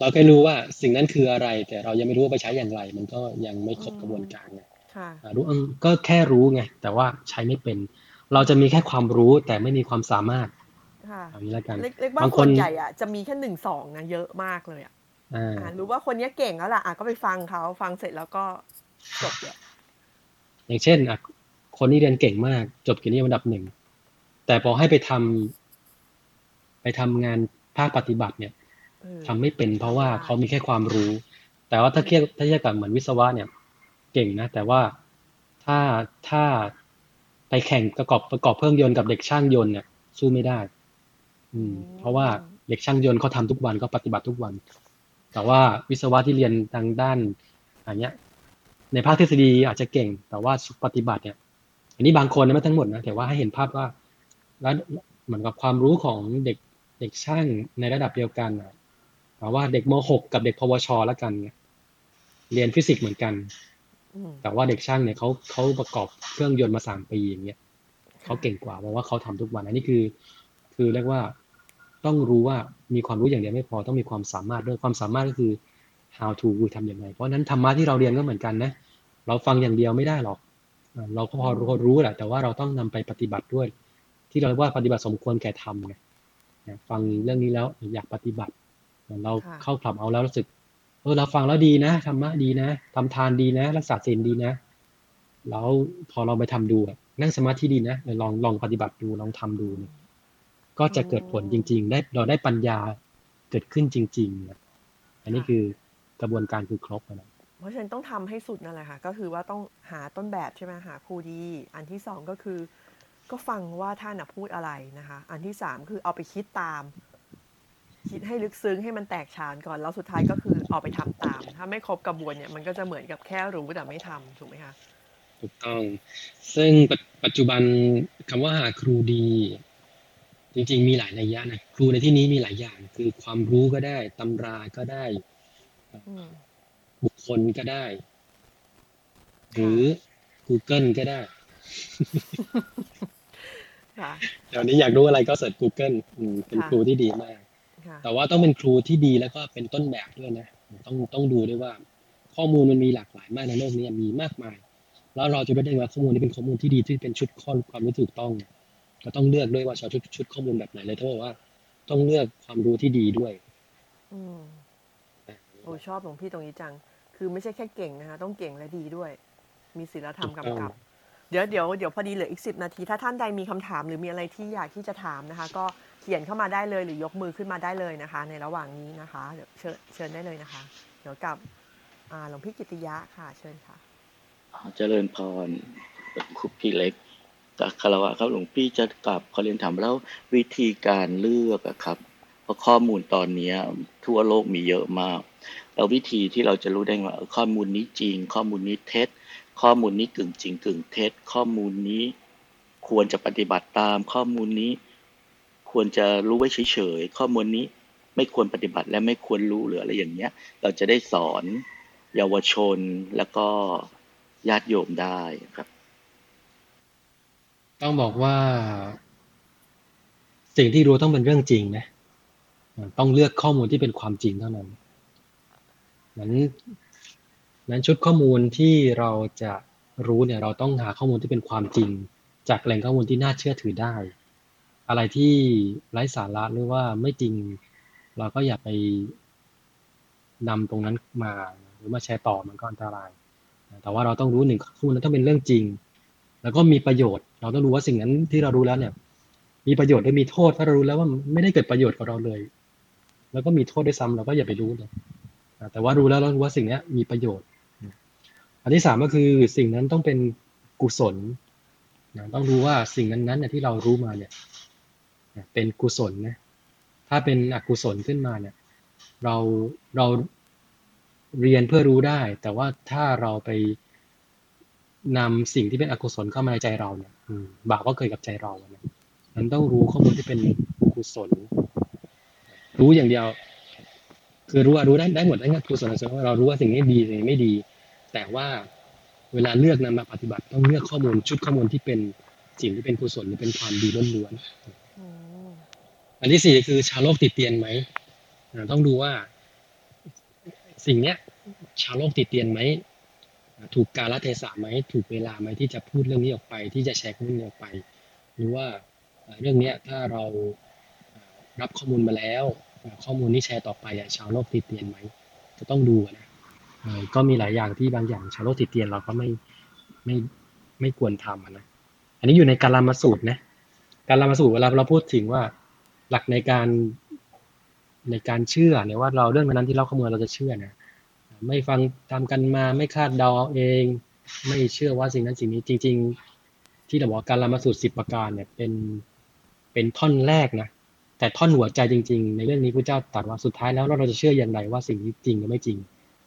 เราแค่รู้ว่าสิ่งนั้นคืออะไร แต่เรายังไม่รู้ว่าไปใช้อย่างไร มันก็ยังไม่ครบอืมกระบวนการไงค่ะอ่ารู้อืมก็แค่รู้ไงแต่ว่าใช้ไม่เป็น เราจะมีแค่ความรู้แต่ไม่มีความสามารถค่ะเอางี้แล้วกันเรียกเรียกว่าบางคคนนใหญ่อะจะมีแค่หนึ่งสองนะเยอะมากเลยอะอ่าอ่ารู้ว่าคนเนี้ยเก่งแล้วล่ะอะก็ไปฟังเขาฟังเสร็จแล้วก็จบเลยอย่างเช่นอะคนที่เรียนเก่งมาก จบเกียรตินิยมอันดับหนึ่งแต่พอให้ไปทำไปทำงานภาคปฏิบัติเนี่ยเออทำไม่เป็นเพราะว่าใช่เขามีแค่ความรู้ แต่ว่าถ้าเทียบถ้าเทียบกับเหมือนวิศวะเนี่ย เก่งนะแต่ว่าถ้าถ้า ไปแข่งประกอบประกอบเครื่องยนต์กับเด็กช่างยนต์เนี่ยสู้ไม่ได้ อืม เพราะว่าเด็กช่างยนต์เขาทำทุกวันเขาปฏิบัติทุกวัน แต่ว่าวิศวะที่เรียนทางด้านอันเนี้ย ในภาคทฤษฎีอาจจะเก่ง แต่ว่าปฏิบัติเนี่ย อันนี้บางคนนะไม่ทั้งหมดนะแต่ว่าให้เห็นภาพว่าแล้วเหมือนกับความรู้ของเด็กเด็กช่างในระดับเดียวกันนะแต่ว่าเด็กม .6 กับเด็กปวชแล้วกันเนี่ยเรียนฟิสิกส์เหมือนกันอืม แต่ว่าเด็กช่างเนี่ยเขาเขาประกอบเครื่องยนต์มาสามปีอย่างเงี้ยเขาเก่งกว่าเพราะว่าเขาทำทุกวันอันนี้คือ คือเรียกว่าต้องรู้ว่ามีความรู้อย่างเดียวไม่พอต้องมีความสามารถด้วยความสามารถก็คือ how to คือทำยังไง เพราะฉะนั้นธรรมะที่เราเรียนก็เหมือนกันนะ เราฟังอย่างเดียวไม่ได้หรอกอ่าเราก็พอรู้รู้แหละ แต่ว่าเราต้องนำไปปฏิบัติด้วย ที่เราเรียกว่าปฏิบัติสมควรแก่ธรรมไงนะฟังเรื่องนี้แล้วอยากปฏิบัติเราค่ะเข้าคลับเอาแล้วรู้สึก เออเราฟังแล้วดีนะธรรมะดีนะทำทานดีนะ รักษาศีลดีนะ แล้วพอเราไปทำดูนั่งสมาธิดีนะลองลองปฏิบัติดูลองทำดูเนี่ยก็จะเกิดผลจริง ๆ ได้เราได้ปัญญาเกิดขึ้นจริงๆนะอันนี้คือกระบวนการคือครบนะเพราะฉะนั้นต้องทำให้สุดนั่นแหละค่ะ ก็คือว่าต้องหาต้นแบบใช่ไหมหาครูดี อันที่สองก็คือ ก็ฟังว่าท่านน่ะพูดอะไรนะคะ อันที่สามคือเอาไปคิดตาม คิดให้ลึกซึ้งให้มันแตกฉานก่อนแล้วสุดท้ายก็คือเอาไปทำตาม ถ้าไม่ครบกระบวนเนี่ยมันก็จะเหมือนกับแค่รู้แต่ไม่ทำถูกไหมคะถูกต้อง ซึ่งปัจปัจจุบันคำว่าหาครูดี จริงๆ มีหลายนัยยะนะครูในที่นี้มีหลายอย่าง คือความรู้ก็ได้ตำราก็ได้อืมบุคคลก็ได้ หรือ Google ก็ได้ค่ะเดี๋ยวนี้อยากรู้อะไรก็เสิร์ช Google อืมเป็นค่ะครูที่ดีมากค่ะ แต่ว่าต้องเป็นครูที่ดีแล้วก็เป็นต้นแบบด้วยนะ ต้องต้องดูด้วยว่า ข้อมูลมันมีหลากหลายมากในโลกนี้มีมากมาย แล้วเราจะไม่ได้ว่าข้อมูลนี้เป็นข้อมูลที่ดีที่เป็นชุดข้อความรู้ถูกต้องเนี่ยก็ต้องเลือกด้วยว่าจะเอาชุดชุดข้อมูลแบบไหนเลยถ้าบอกว่าต้องเลือกความรู้ที่ดีด้วย อืมโอ้ชอบหลวงพี่ตรงนี้จัง คือไม่ใช่แค่เก่งนะคะต้องเก่งและดีด้วย มีศีลธรรมถูกต้องกำกับเดี๋ยวเดี๋ยวเดี๋ยวพอดีเหลืออีกสิบนาที ถ้าท่านใดมีคำถามหรือมีอะไรที่อยากที่จะถามนะคะ ก็เขียนเข้ามาได้เลยหรือยกมือขึ้นมาได้เลยนะคะ ในระหว่างนี้นะคะ เดี๋ยวเชิญเชิญได้เลยนะคะ เดี๋ยวกับหลวงพี่กิติยะค่ะ เชิญค่ะเจริญพรครูพี่เล็กกับคารวะครับหลวงพี่จะกลับขอเรียนถามแล้ววิธีการเลือกอะครับเพราะข้อมูลตอนนี้ทั่วโลกมีเยอะมากแล้ววิธีที่เราจะรู้ได้ว่าข้อมูลนี้จริง ข้อมูลนี้เท็จ ข้อมูลนี้กึ่งจริงกึ่งเท็จ ข้อมูลนี้ควรจะปฏิบัติตามข้อมูลนี้ ควรจะรู้ไว้เฉยๆ ข้อมูลนี้ไม่ควรปฏิบัติและไม่ควรรู้หรืออะไรอย่างเงี้ย เราจะได้สอนเยาวชนแล้วก็ญาติโยมได้ครับ ต้องบอกว่า สิ่งที่รู้ต้องเป็นเรื่องจริงนะต้องเลือกข้อมูลที่เป็นความจริงเท่านั้นนั้นนั้นชุดข้อมูลที่เราจะรู้เนี่ย เราต้องหาข้อมูลที่เป็นความจริง จากแหล่งข้อมูลที่น่าเชื่อถือได้ อะไรที่ไร้สาระหรือว่าไม่จริง เราก็อย่าไปนำตรงนั้นมาหรือมาแชร์ต่อมันก็อันตราย แต่ว่าเราต้องรู้หนึ่งข้อมูลนั้นต้องเป็นเรื่องจริง แล้วก็มีประโยชน์ เราต้องรู้ว่าสิ่งนั้นที่เรารู้แล้วเนี่ย มีประโยชน์หรือมีโทษ ถ้าเรารู้แล้วว่าไม่ได้เกิดประโยชน์กับเราเลย แล้วก็มีโทษด้วยซ้ำเราก็อย่าไปรู้เลยแต่ว่ารู้แล้วเรารู้ว่าสิ่งนี้มีประโยชน์ อันที่สามก็คือสิ่งนั้นต้องเป็นกุศลต้องรู้ว่าสิ่งนั้นๆเนี่ยที่เรารู้มาเนี่ย เป็นกุศลนะถ้าเป็นอกุศลขึ้นมาเนี่ยเราเราเรียนเพื่อรู้ได้ แต่ว่าถ้าเราไปนำสิ่งที่เป็นอกุศลเข้ามาในใจเราเนี่ยบาปก็เกิดกับใจเราเนะมันต้องรู้ข้อมูลที่เป็นกุศล รู้อย่างเดียว คือรู้อะรู้ได้ได้หมดได้กุศลอกุศลว่าเรารู้ว่าสิ่งนี้ดีสิ่งนี้ไม่ดี แต่ว่าเวลาเลือกนำมาปฏิบัติต้องเลือกข้อมูลชุดข้อมูลที่เป็นสิ่งที่เป็นกุศลหรือเป็นความดีล้วนๆ อันที่สี่คือชาวโลกติดเตียนไหมต้องดูว่า สิ่งเนี้ยชาวโลกติดเตียนไหมถูกกาลเทศะไหมถูกเวลาไหมที่จะพูดเรื่องนี้ออกไป ที่จะแชร์ข้อมูลออกไป หรือว่าเรื่องเนี้ยถ้าเรารับข้อมูลมาแล้ว ข้อมูลนี้แชร์ต่อไปชาวโลกติดเตียนไหมจะต้องดูนะก็มีหลายอย่างที่บางอย่างชาวโลกติดเตียนเราก็ไม่ไม่ไม่ควรทำนะอันนี้อยู่ในการลามาสูตรนะการลามาสูตรเวลาเราพูดถึงว่า หลักในการในการเชื่อเนี่ยว่าเราเรื่องนั้นที่เราขโมยเราจะเชื่อนะไม่ฟังตามกันมาไม่คาดเดาเอง ไม่เชื่อว่าสิ่งนั้นสิ่งนี้จริง ๆ ที่เราบอกการละมาสูตรสิบประการเนี่ยเป็นเป็นท่อนแรกนะแต่ท่อนหัวใจจริง ๆ ในเรื่องนี้พระเจ้าตรัสว่าสุดท้ายแล้วเราจะเชื่ออย่างไรว่าสิ่งนี้จริงหรือไม่จริง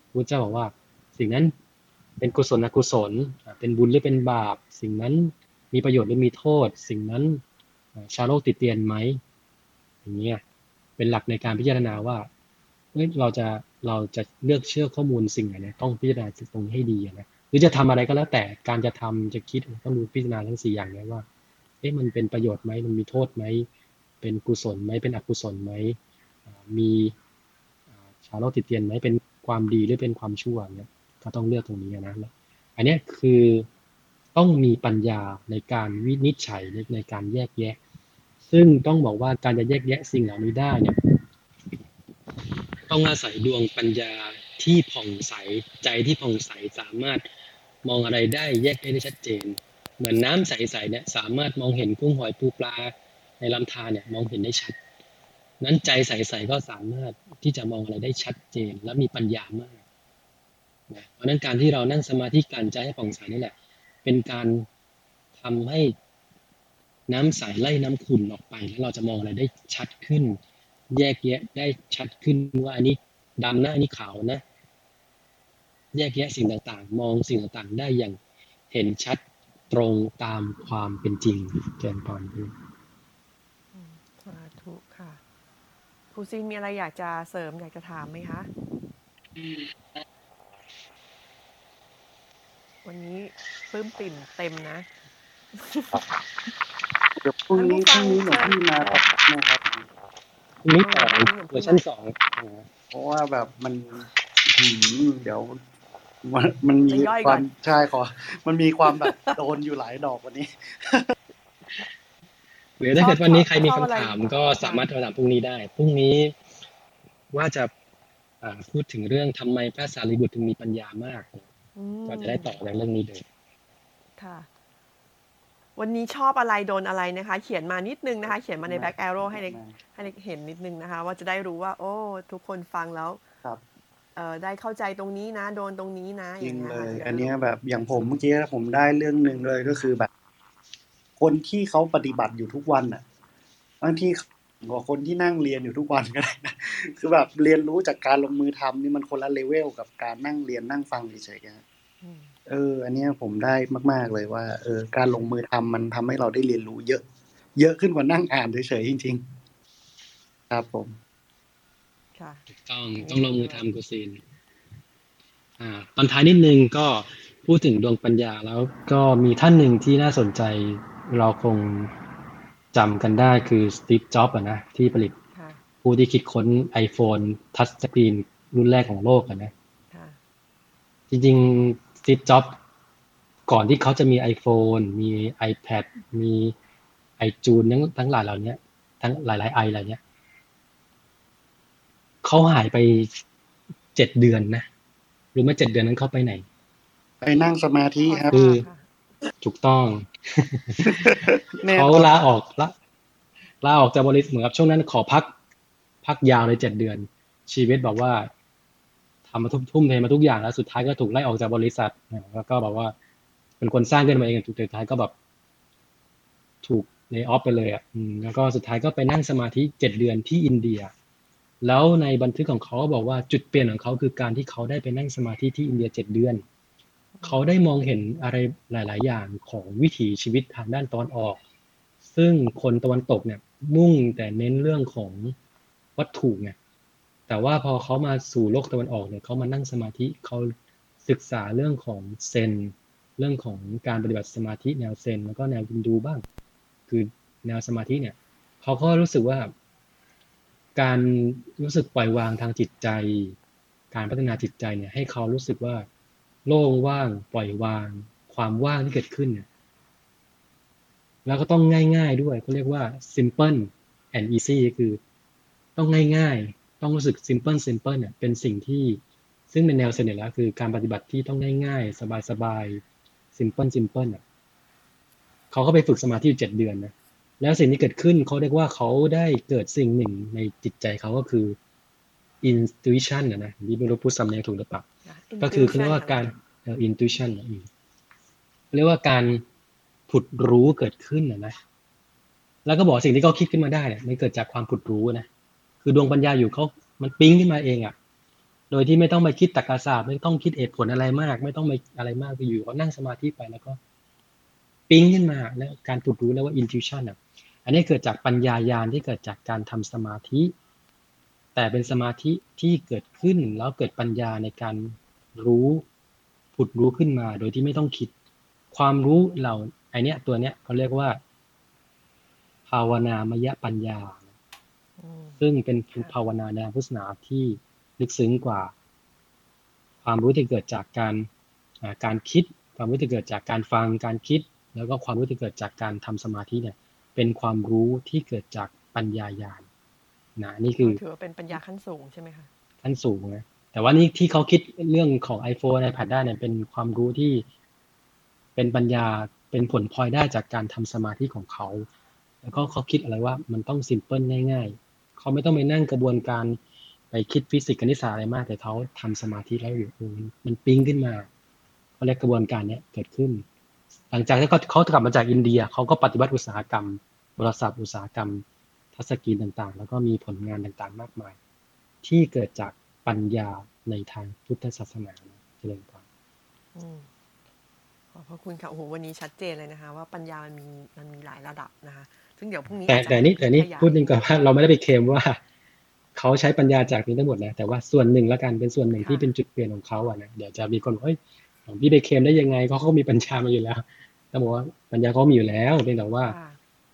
พระเจ้าบอกว่า สิ่งนั้นเป็นกุศลอกุศล เป็นบุญหรือเป็นบาป สิ่งนั้นมีประโยชน์หรือมีโทษ สิ่งนั้นชาวโลกติดเตียนไหม อย่างเงี้ยเป็นหลักในการพิจารณาว่าเอ้ยเราจะเราจะเลือกเชื่อข้อมูลสิ่งไหนเนี่ยต้องพิจารณาตรงนี้ให้ดีนะหรือจะทำอะไรก็แล้วแต่การจะทำจะคิดต้องดูพิจารณาทั้งสี่อย่างนี้ว่าเอ๊ะมันเป็นประโยชน์ไหมมันมีโทษไหมเป็นกุศลไหมเป็นอกุศลไหมมีอ่าชาโลติดเตียนไหมเป็นความดีหรือเป็นความชั่วเนี่ยก็ต้องเลือกตรงนี้นะอันเนี้ยคือต้องมีปัญญาในการวินิจฉัยในในการแยกแยะ ซึ่งต้องบอกว่าการจะแยกแยะสิ่งเหล่านี้ได้เนี่ยต้องอาศัยดวงปัญญาที่ผ่องใสใจที่ผ่องใสสามารถมองอะไรได้แยกแยะได้ชัดเจน เหมือนน้ำใสๆเนี่ยสามารถมองเห็นกุ้งหอยปูปลาในลำธารเนี่ยมองเห็นได้ชัด นั้นใจใสๆก็สามารถที่จะมองอะไรได้ชัดเจน และมีปัญญามากนะเพราะนั้นการที่เรานั่งสมาธิการใจให้ผ่องใสนี่แหละ เป็นการทำให้ น้ำใสไล่น้ำขุ่นออกไป แล้วเราจะมองอะไรได้ชัดขึ้น แยกแยะได้ชัดขึ้นว่าอันนี้ดำนะอันนี้ขาวนะ แยกแยะสิ่งต่างๆ มองสิ่งต่างๆ ได้อย่างเห็นชัดตรงตามความเป็นจริงเจริญพรพี่สาธุค่ะครูซินมีอะไรอยากจะเสริมอยากจะถามไหมคะวันนี้ปื้มปิ่มเต็มนะ เดี๋ยวพรุ่งนี้พรุ่งนี้หลวงพี่มาต่อนะครับพรุ่งนี้ต่อเวอร์ชันสองอ่าเพราะว่าแบบมันหืมเดี๋ยว มันมันมีจะย่อยคก่วาอนมใช่ขอ มันมีความแบบโดนอยู่หลายดอกวันนี้หรือถ้าเกิดวันนี้ใครมีชอบคำอะไรถามก็สามารถโทรถามพรุ่งนี้ได้ พรุ่งนี้ว่าจะอ่าพูดถึงเรื่องทำไมพระสารีบุตรถึงมีปัญญามากอืมก็จะได้ต่อจากเรื่องนี้เลยค่ะ วันนี้ชอบอะไรโดนอะไรนะคะ เขียนมานิดนึงนะคะ เขียนมาในแบ็กแอโร่ให้เด็กให้เด็กเห็นนิดนึงนะคะ ว่าจะได้รู้ว่า โอ้ ทุกคนฟังแล้วครับเอ่อได้เข้าใจตรงนี้นะ โดนตรงนี้นะจริงอาเลงี้ยค่ะอันเนี้ยแบบอย่างผมเมื่อกี้ผมได้เรื่องหนึ่งเลยก็คือแบบ คนที่เขาปฏิบัติอยู่ทุกวันอะบางทีกว่าคนที่นั่งเรียนอยู่ทุกวันก็ได้นะคือแบบเรียนรู้จากการลงมือทำนี่มันคนละเลเวลกับการนั่งเรียนนั่งฟังเฉยๆนะอืม เออ อันเนี้ยผมได้มาก ๆเลยว่า เออ การลงมือทำมันทำให้เราได้เรียนรู้เยอะ เยอะขึ้นกว่านั่งอ่านเฉยๆจริง ๆ ครับผมค่ะถูกต้องต้องลงมือทำกุศินอ่าตอนท้ายนิดนึงก็พูดถึงดวงปัญญาแล้วก็มีท่านหนึ่งที่น่าสนใจเราคงจำกันได้คือสตีฟจ็อบส์นะที่ผลิตค่ะผู้ที่คิดค้น iPhone ทัชสกรีนรุ่นแรกของโลกอะนะค่ะจริงๆส ตีฟจ็อบส์ก่อนที่เขาจะมี iPhone มี iPad มี iTunes ทั้งทั้งหลายเหล่านี้ทั้งหลายๆไอเหล่านี้เขาหายไปเจ็ดเดือนนะรู้ไหมเจ็ดเดือนนั้นเขาไปไหน ไปนั่งสมาธิครับคือค่ะถูกต้องแน่นเขาอนลาออกละลาออกจากบริษัทเหมือนกับช่วงนั้นขอพัก พักยาวเลยเจ็ดเดือน ชีวิตบอกว่า ทำมาทุ่มเทมาทุกอย่างแล้วสุดท้ายก็ถูกไล่ออกจากบริษัทแล้วก็บอกว่าเป็นคนสร้างขึ้นมาเองถูกสุดท้ายก็แบบ ถูกเลย์ออฟไปเลยอะแล้วก็สุดท้ายก็ไปนั่งสมาธิเจ็ดเดือนที่อินเดีย แล้วในบันทึกของเขาก็บอกว่าจุดเปลี่ยนของเขาคือการที่เขาได้ไปนั่งสมาธิที่อินเดียเจ็ดเดือน เขาได้มองเห็นอะไรหลาย ๆ อย่างของวิถีชีวิตทางด้านตะวันออก ซึ่งคนตะวันตกเนี่ย มุ่งแต่เน้นเรื่องของวัตถุไง แต่ว่าพอเขามาสู่โลกตะวันออกเนี่ยเขามานั่งสมาธิเขาศึกษาเรื่องของเซนเรื่องของการปฏิบัติสมาธิแนวเซนแล้วก็แนวฮินดูบ้าง คือแนวสมาธิเนี่ยเขาก็รู้สึกว่า การรู้สึกปล่อยวางทางจิตใจ การพัฒนาจิตใจเนี่ยให้เขารู้สึกว่าโล่งว่างปล่อยวาง ความว่างที่เกิดขึ้นเนี่ยแล้วก็ต้องง่าย ๆ ด้วยเขาเรียกว่า simple and easy คือต้องง่ายๆ ต้องรู้สึก simple simple เนี่ยเป็นสิ่งที่ซึ่งเป็นแนวเสนอแล้วคือการปฏิบัติที่ต้องง่ายๆสบายๆ simple simple เนี่ยเขาก็ไปฝึกสมาธิอยู่เจ็ดเดือนนะแล้วสิ่งที่เกิดขึ้นเขาเรียกว่าเขาได้เกิดสิ่งหนึ่งในจิตใจเขาก็คือ intuition นะนะนี่ไม่รู้พูดสำเนียงถูกหรือเปล่าค่ะก็คือเขาเรียกว่าการเอ่อ intuition นะอืมเรียกว่าการผุดรู้เกิดขึ้นนะนะแล้วก็บอกสิ่งที่เขาคิดขึ้นมาได้เนี่ยมันเกิดจากความผุดรู้นะ คือดวงปัญญาอยู่เขามันปิ๊งขึ้นมาเองอะ่ะ โดยที่ไม่ต้องไปคิดตรรกศาสตร์ไม่ต้องคิดเหตุผลอะไรมาก ไม่ต้องไปอะไรมากไปอยู่เขานั่งสมาธิไปแล้วก็ปิ๊งขึ้นมาแล้วการผุดรู้เรียกว่า intuition อะ อันนี้เกิดจากปัญญายาณที่เกิดจากการทำสมาธิ แต่เป็นสมาธิที่เกิดขึ้นแล้วเกิดปัญญาในการรู้ผุดรู้ขึ้นมา โดยที่ไม่ต้องคิด ความรู้เราไอเนี้ยตัวเนี้ยเขาเรียกว่า ภาวนามยปัญญา ซึ่งเป็นค่ะภาวนาในทางพุทธศาสนาที่ลึกซึ้งกว่า ความรู้ที่เกิดจากการอ่าการคิด ความรู้ที่เกิดจากการฟังการคิด แล้วก็ความรู้ที่เกิดจากการทำสมาธิเนี่ย เป็นความรู้ที่เกิดจากปัญญาญาณนะนี่คือถือว่าเป็นปัญญาขั้นสูงใช่ไหมคะขั้นสูงนะแต่ว่านี่ที่เขาคิดเรื่องของ iPhone iPad ได้เนี่ยเป็นความรู้ที่เป็นปัญญาเป็นผลพลอยได้จากการทำสมาธิของเขา แล้วก็เขาคิดอะไรว่ามันต้องซิมเพิลง่าย ๆ เขาไม่ต้องไปนั่งกระบวนการไปคิดฟิสิกส์คณิตศาสตร์อะไรมาก แต่เขาทำสมาธิแล้วอยู่มันปิ๊งขึ้นมาเขาเรียกกระบวนการเนี้ยเกิดขึ้น หลังจากที่เขาเขากลับมาจากอินเดียเขาก็ปฏิวัติอุตสาหกรรมบริษัทอุตสาหกรรม ทัศกรีนต่างๆ แล้วก็มีผลงานต่างๆ มากมาย ที่เกิดจากปัญญาในทางพุทธศาสนาเจริญพรอืมขอบพระคุณค่ะโอ้โหวันนี้ชัดเจนเลยนะคะ ว่าปัญญามันมีมันมีหลายระดับนะคะ ซึ่งเดี๋ยวพรุ่งนี้แต่อาจจะแต่นี่แต่นี่ขยายพูดหนึ่งก่อนว่าเราไม่ได้ไปเคลมว่าเขาใช้ปัญญาจากนี้ทั้งหมดนะแต่ว่าส่วนหนึ่งละกันเป็นส่วนหนึ่งที่เป็นจุดเปลี่ยนของเขาอะนะเดี๋ยวจะมีคนบอกเฮ้ยของพี่ไปเคลมได้ยังไงเขาเขามีปัญญามาอยู่แล้วต้องบอกว่าปัญญาเขามีอยู่แล้วเพียงแต่ว่าค่ะ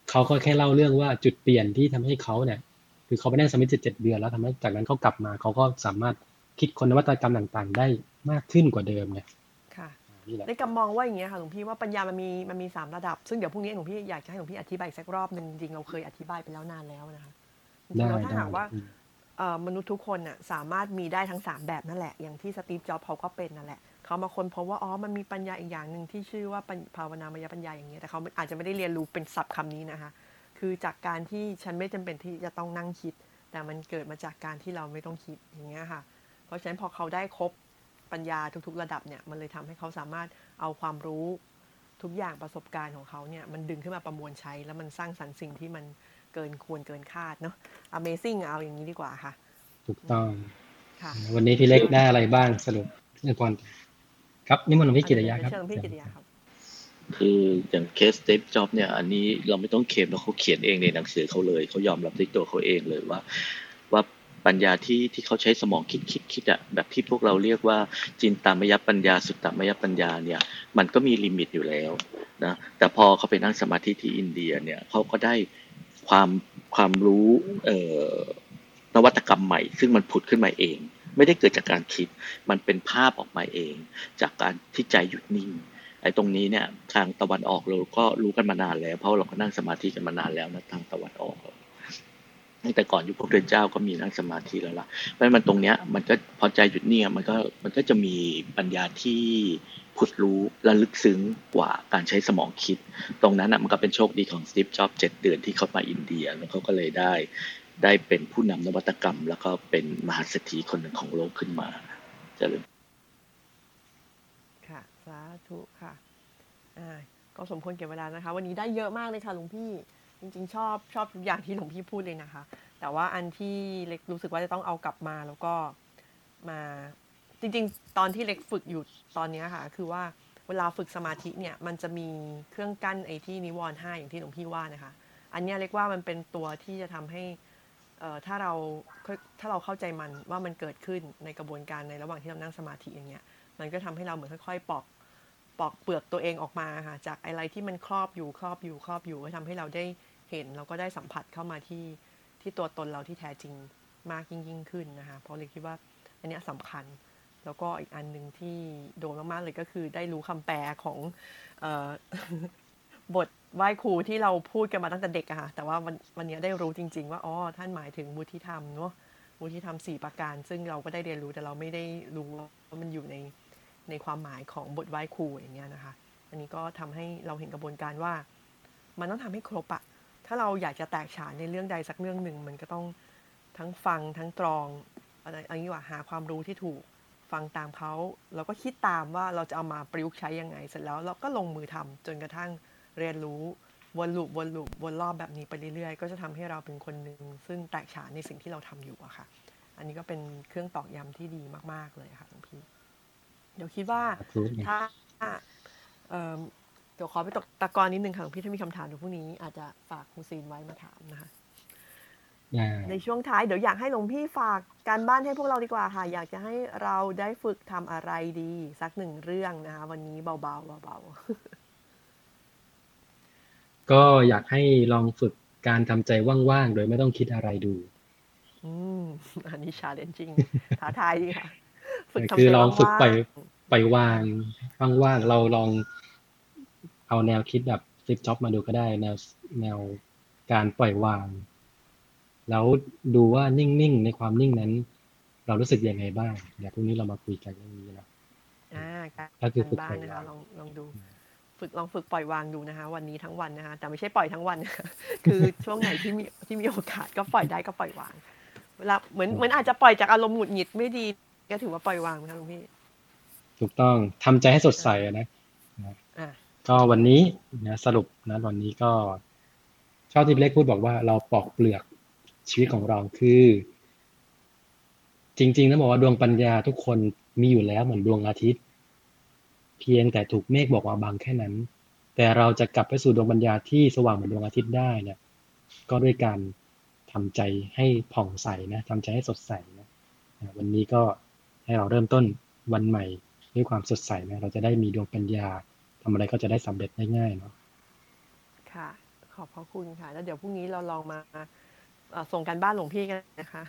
เขาก็แค่เล่าเรื่องว่าจุดเปลี่ยนที่ทำให้เขาเนี่ย คือเขาไปนั่งสมิธเจ็ดเดือนแล้วทำให้จากนั้นเขากลับมาเขาก็สามารถคิดคนนวัตกรรมต่างๆ ได้มากขึ้นกว่าเดิมไงค่ะอ่า นี่แหละในกำมองว่าอย่างเงี้ยค่ะหลวงพี่ว่าปัญญามันมีมันมีสามระดับ ซึ่งเดี๋ยวพรุ่งนี้หลวงพี่อยากจะให้หลวงพี่อธิบายอีกสักรอบหนึ่งจริงๆเราเคยอธิบายไปแล้วนานแล้วนะคะจริงๆได้แล้วถ้าได้หากว่าอืมเอ่อมนุษย์ทุกคนน่ะสามารถมีได้ทั้งสามแบบนั่นแหละ อย่างที่สตีฟจ็อบส์เขาก็เป็นนั่นแหละเขามาค้นพบว่าอ๋อมันมีปัญญาอีกอย่างหนึ่งที่ชื่อว่าปัญภาวนามยปัญญาอย่างเงี้ยแต่เขาอาจจะไม่ได้เรียนรู้เป็นศัพท์คำนี้นะคะ คือจากการที่ฉันไม่จำเป็นที่จะต้องนั่งคิด แต่มันเกิดมาจากการที่เราไม่ต้องคิดอย่างเงี้ยค่ะ เพราะฉะนั้นพอเขาได้ครบ ปัญญาทุกๆ ระดับเนี่ยมันเลยทำให้เขาสามารถเอาความรู้ทุกอย่างประสบการณ์ของเขาเนี่ยมันดึงขึ้นมาประมวลใช้ แล้วมันสร้างสรรค์สิ่งที่มันเกินควรเกินคาดเนาะ Amazing เอาอย่างนี้ดีกว่าค่ะ ถูกต้องค่ะวันนี้พี่เล็กได้อะไรบ้างสรุปเรื่องก่อนครับนิมนต์หลวงพี่กิตยาครับเชิญหลวงพี่กิตยาครับคืออย่างเคสสตีฟจ็อบเนี่ย อันนี้เราไม่ต้องเคลมแล้วเขาเขียนเองในหนังสือเขาเลยเขายอมรับด้วยตัวเขาเองเลยว่า ว่า ปัญญาที่ที่เขาใช้สมองคิดคิดคิดอะแบบที่พวกเราเรียกว่าจินตามยปัญญา สุตตามยปัญญาเนี่ยมันก็มี limit อยู่แล้วนะแต่พอเขาไปนั่งสมาธิที่อินเดียเนี่ยเขาก็ได้ความความรู้เอ่อนวัตกรรมใหม่ ซึ่งมันผุดขึ้นมาเอง ไม่ได้เกิดจากการคิด มันเป็นภาพออกมาเอง จากการที่ใจหยุดนิ่งไอ้ตรงนี้เนี่ยทางตะวันออกเราก็รู้กันมานานแล้ว เพราะเราก็นั่งสมาธิกันมานานแล้วนะทางตะวันออก ตั้งแต่ก่อนยุคพระพุทธเจ้าก็มีนั่งสมาธิแล้วล่ะเพราะฉะนั้นมันตรงเนี้ยมันก็พอใจหยุดนิ่งอะมันก็มันก็จะมีปัญญาที่ผุดรู้และลึกซึ้งกว่าการใช้สมองคิด ตรงนั้นอะมันก็เป็นโชคดีของสตีฟจ็อบเจ็ดเดือนที่เขามาอินเดียแล้วเขาก็เลยได้ได้เป็นผู้นำนวัตกรรม แล้วก็เป็นมหาเศรษฐีคนหนึ่งของโลกขึ้นมาเจะเลยค่ะ สาธุค่ะอ่าก็สมควรเก็บเวลานะคะ วันนี้ได้เยอะมากเลยค่ะหลวงพี่ จริงๆ ชอบชอบทุกอย่างที่หลวงพี่พูดเลยนะคะ แต่ว่าอันที่เล็กรู้สึกว่าจะต้องเอากลับมาแล้วก็มาจริง ๆ ตอนที่เล็กฝึกอยู่ตอนนี้ค่ะ คือว่าเวลาฝึกสมาธิเนี่ยมันจะมีเครื่องกั้นไอ้ที่นิวรณ์ห้าอย่างที่หลวงพี่ว่านะคะ อันนี้เล็กว่ามันเป็นตัวที่จะทำให้เอ่อถ้าเราถ้าเราเข้าใจมันว่ามันเกิดขึ้นในกระบวนการในระหว่างที่เรานั่งสมาธิอย่างเงี้ยมันก็ทำให้เราเหมือนค่อย ๆ ปอกปอกเปลือกตัวเองออกมาค่ะจากอะไรที่มันครอบอยู่ครอบอยู่ครอบอยู่ก็ทำให้เราได้ เห็นเราก็ได้สัมผัสเข้ามาที่ที่ตัวตนเราที่แท้จริงมากยิ่งยิ่งขึ้นนะคะเพราะเลยคิดว่าอันนี้ยสำคัญแล้วก็อีกอันหนึ่งที่โดนมาก ๆ เลยก็คือได้รู้คำแปลของออบทไหว้ครูที่เราพูดกันมาตั้งแต่เด็กอะค่ะแต่ว่าวันวันนี้ได้รู้จริง ๆ ว่าอ๋อท่านหมายถึงวุฒิธรรมเนาะวุฒิธรรมสี่ประการ ซึ่งเราก็ได้เรียนรู้แต่เราไม่ได้รู้ว่ามันอยู่ในในความหมายของบทไหว้ครูอย่างเงี้ยนะคะ อันนี้ก็ทำให้เราเห็นกระบวนการว่า มันต้องทำให้ครบอะ ถ้าเราอยากจะแตกฉานในเรื่องใดสักเรื่องหนึ่ง มันก็ต้องทั้งฟังทั้งตรองอะไรอันนี้ว่าหาความรู้ที่ถูกฟังตามเขาแล้วก็คิดตามว่าเราจะเอามาประยุกต์ใช้ยังไง เสร็จแล้วเราก็ลงมือทำจนกระทั่งเรียนรู้วนลูปวนลูปวนรอบแบบนี้ไปเรื่อยๆ ก็จะทำให้เราเป็นคนหนึ่งซึ่งแตกฉานในสิ่งที่เราทำอยู่อะค่ะ อันนี้ก็เป็นเครื่องตอกย้ำที่ดีมาก ๆเลยค่ะหลวงพี่ เดี๋ยวคิดว่าถ้าเอ่อเดี๋ยวขอไปตกตะกอนนิดนึงค่ะหลวงพี่ถ้ามีคำถามเดี๋ยวพรุ่งนี้อาจจะฝากครูซีนไว้มาถามนะคะอ่าในช่วงท้ายเดี๋ยวอยากให้หลวงพี่ฝากการบ้านให้พวกเราดีกว่าค่ะอยากจะให้เราได้ฝึกทำอะไรดี สักหนึ่งเรื่องนะคะ วันนี้เบาๆเบาก็อยากให้ลองฝึกการทำใจว่างๆโดยไม่ต้องคิดอะไรดูๆอืมอันนี้ชาเลนจริงท้าทายดีค่ะฝึกทำคือใจลองฝึกว่างๆปล่อยปล่อยวางว่างๆเราลอง เอาแนวคิดแบบซิปจ็อบมาดูก็ได้ แนวแนวการปล่อยวาง แล้วดูว่านิ่งๆ ในความนิ่งนั้น เรารู้สึกยังไงบ้าง เดี๋ยวพรุ่งนี้เรามาคุยกันเรื่องนี้นะอ่าการก็คือฝึกบ้าปล่นอยนะคะวางลองลองดู ฝึกลองฝึกปล่อยวางดูนะคะ วันนี้ทั้งวันนะคะแต่ไม่ใช่ปล่อยทั้งวันนะคะคือช่วงไหนที่มีที่มีโอกาสก็ปล่อยได้ก็ปล่อยวางเวลาเหมือนเหมือนอาจจะปล่อยจากอารมณ์หงุดหงิดไม่ดี ก็ถือว่าปล่อยวางนะคะหลวงพี่ถูกต้องทำใจให้สดใสอะนะอ่า ก็วันนี้นะสรุปนะวันนี้ก็ชอบที่พี่เล็กพูดบอกว่าเราปอกเปลือกชีวิตของเราคือ จริงๆต้องบอกว่าดวงปัญญาทุกคนมีอยู่แล้วเหมือนดวงอาทิตย์ เพียงแต่ถูกเมฆบอกว่าบางแค่นั้น แต่เราจะกลับไปสู่ดวงปัญญาที่สว่างเหมือนดวงอาทิตย์ได้เนี่ยก็ด้วยการทำใจให้ผ่องใสนะทำใจให้สดใสนะวันนี้ก็ให้เราเริ่มต้นวันใหม่ด้วยความสดใสนะเราจะได้มีดวงปัญญา ทำอะไรก็จะได้สำเร็จได้ง่ายเนาะค่ะ ขอบพระคุณค่ะ แล้วเดี๋ยวพรุ่งนี้เราลองมาส่งการบ้านหลวงพี่กันนะคะ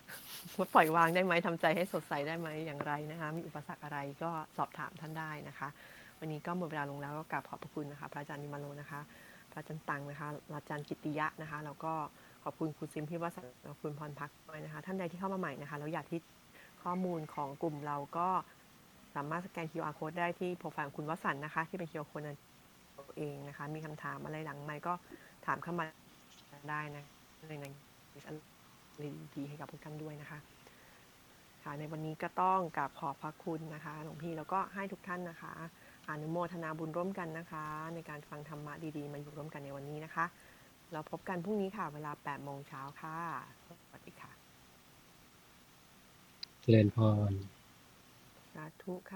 ว่าปล่อยวางได้ไหมทำใจให้สดใสได้ไหมอย่างไรนะคะ มีอุปสรรคอะไรก็สอบถามท่านได้นะคะ วันนี้ก็หมดเวลาลงแล้วก็กราบขอบพระคุณนะคะ พระอาจารย์นิมาโลนะคะ พระอาจารย์ตังนะคะอาจารย์กิติยะนะคะ แล้วก็ขอบคุณคุณซิมพิวัฒน์ขอบคุณพรพักด้วยนะคะ ท่านใดที่เข้ามาใหม่นะคะแล้วอยากที่ข้อมูลของกลุ่มเราก็ สามารถสแกน QR code ได้ที่โปรไฟล์ของคุณวสันนะคะ ที่เป็น QR code นั้นเองนะคะ มีคำถามอะไรหลังไมก็ถามเข้ามาได้นะในในดีให้กับทุกท่านด้วยนะคะค่ะในวันนี้ก็ต้องกราบขอบพระคุณนะคะหลวงพี่แล้วก็ให้ทุกท่านนะคะอนุโมทนาบุญร่วมกันนะคะ ในการฟังธรรมะดีๆ มาอยู่ร่วมกันในวันนี้นะคะ เราพบกันพรุ่งนี้ค่ะ เวลา8โมงเช้าค่ะ สวัสดีค่ะ เจริญพราธุค่ะ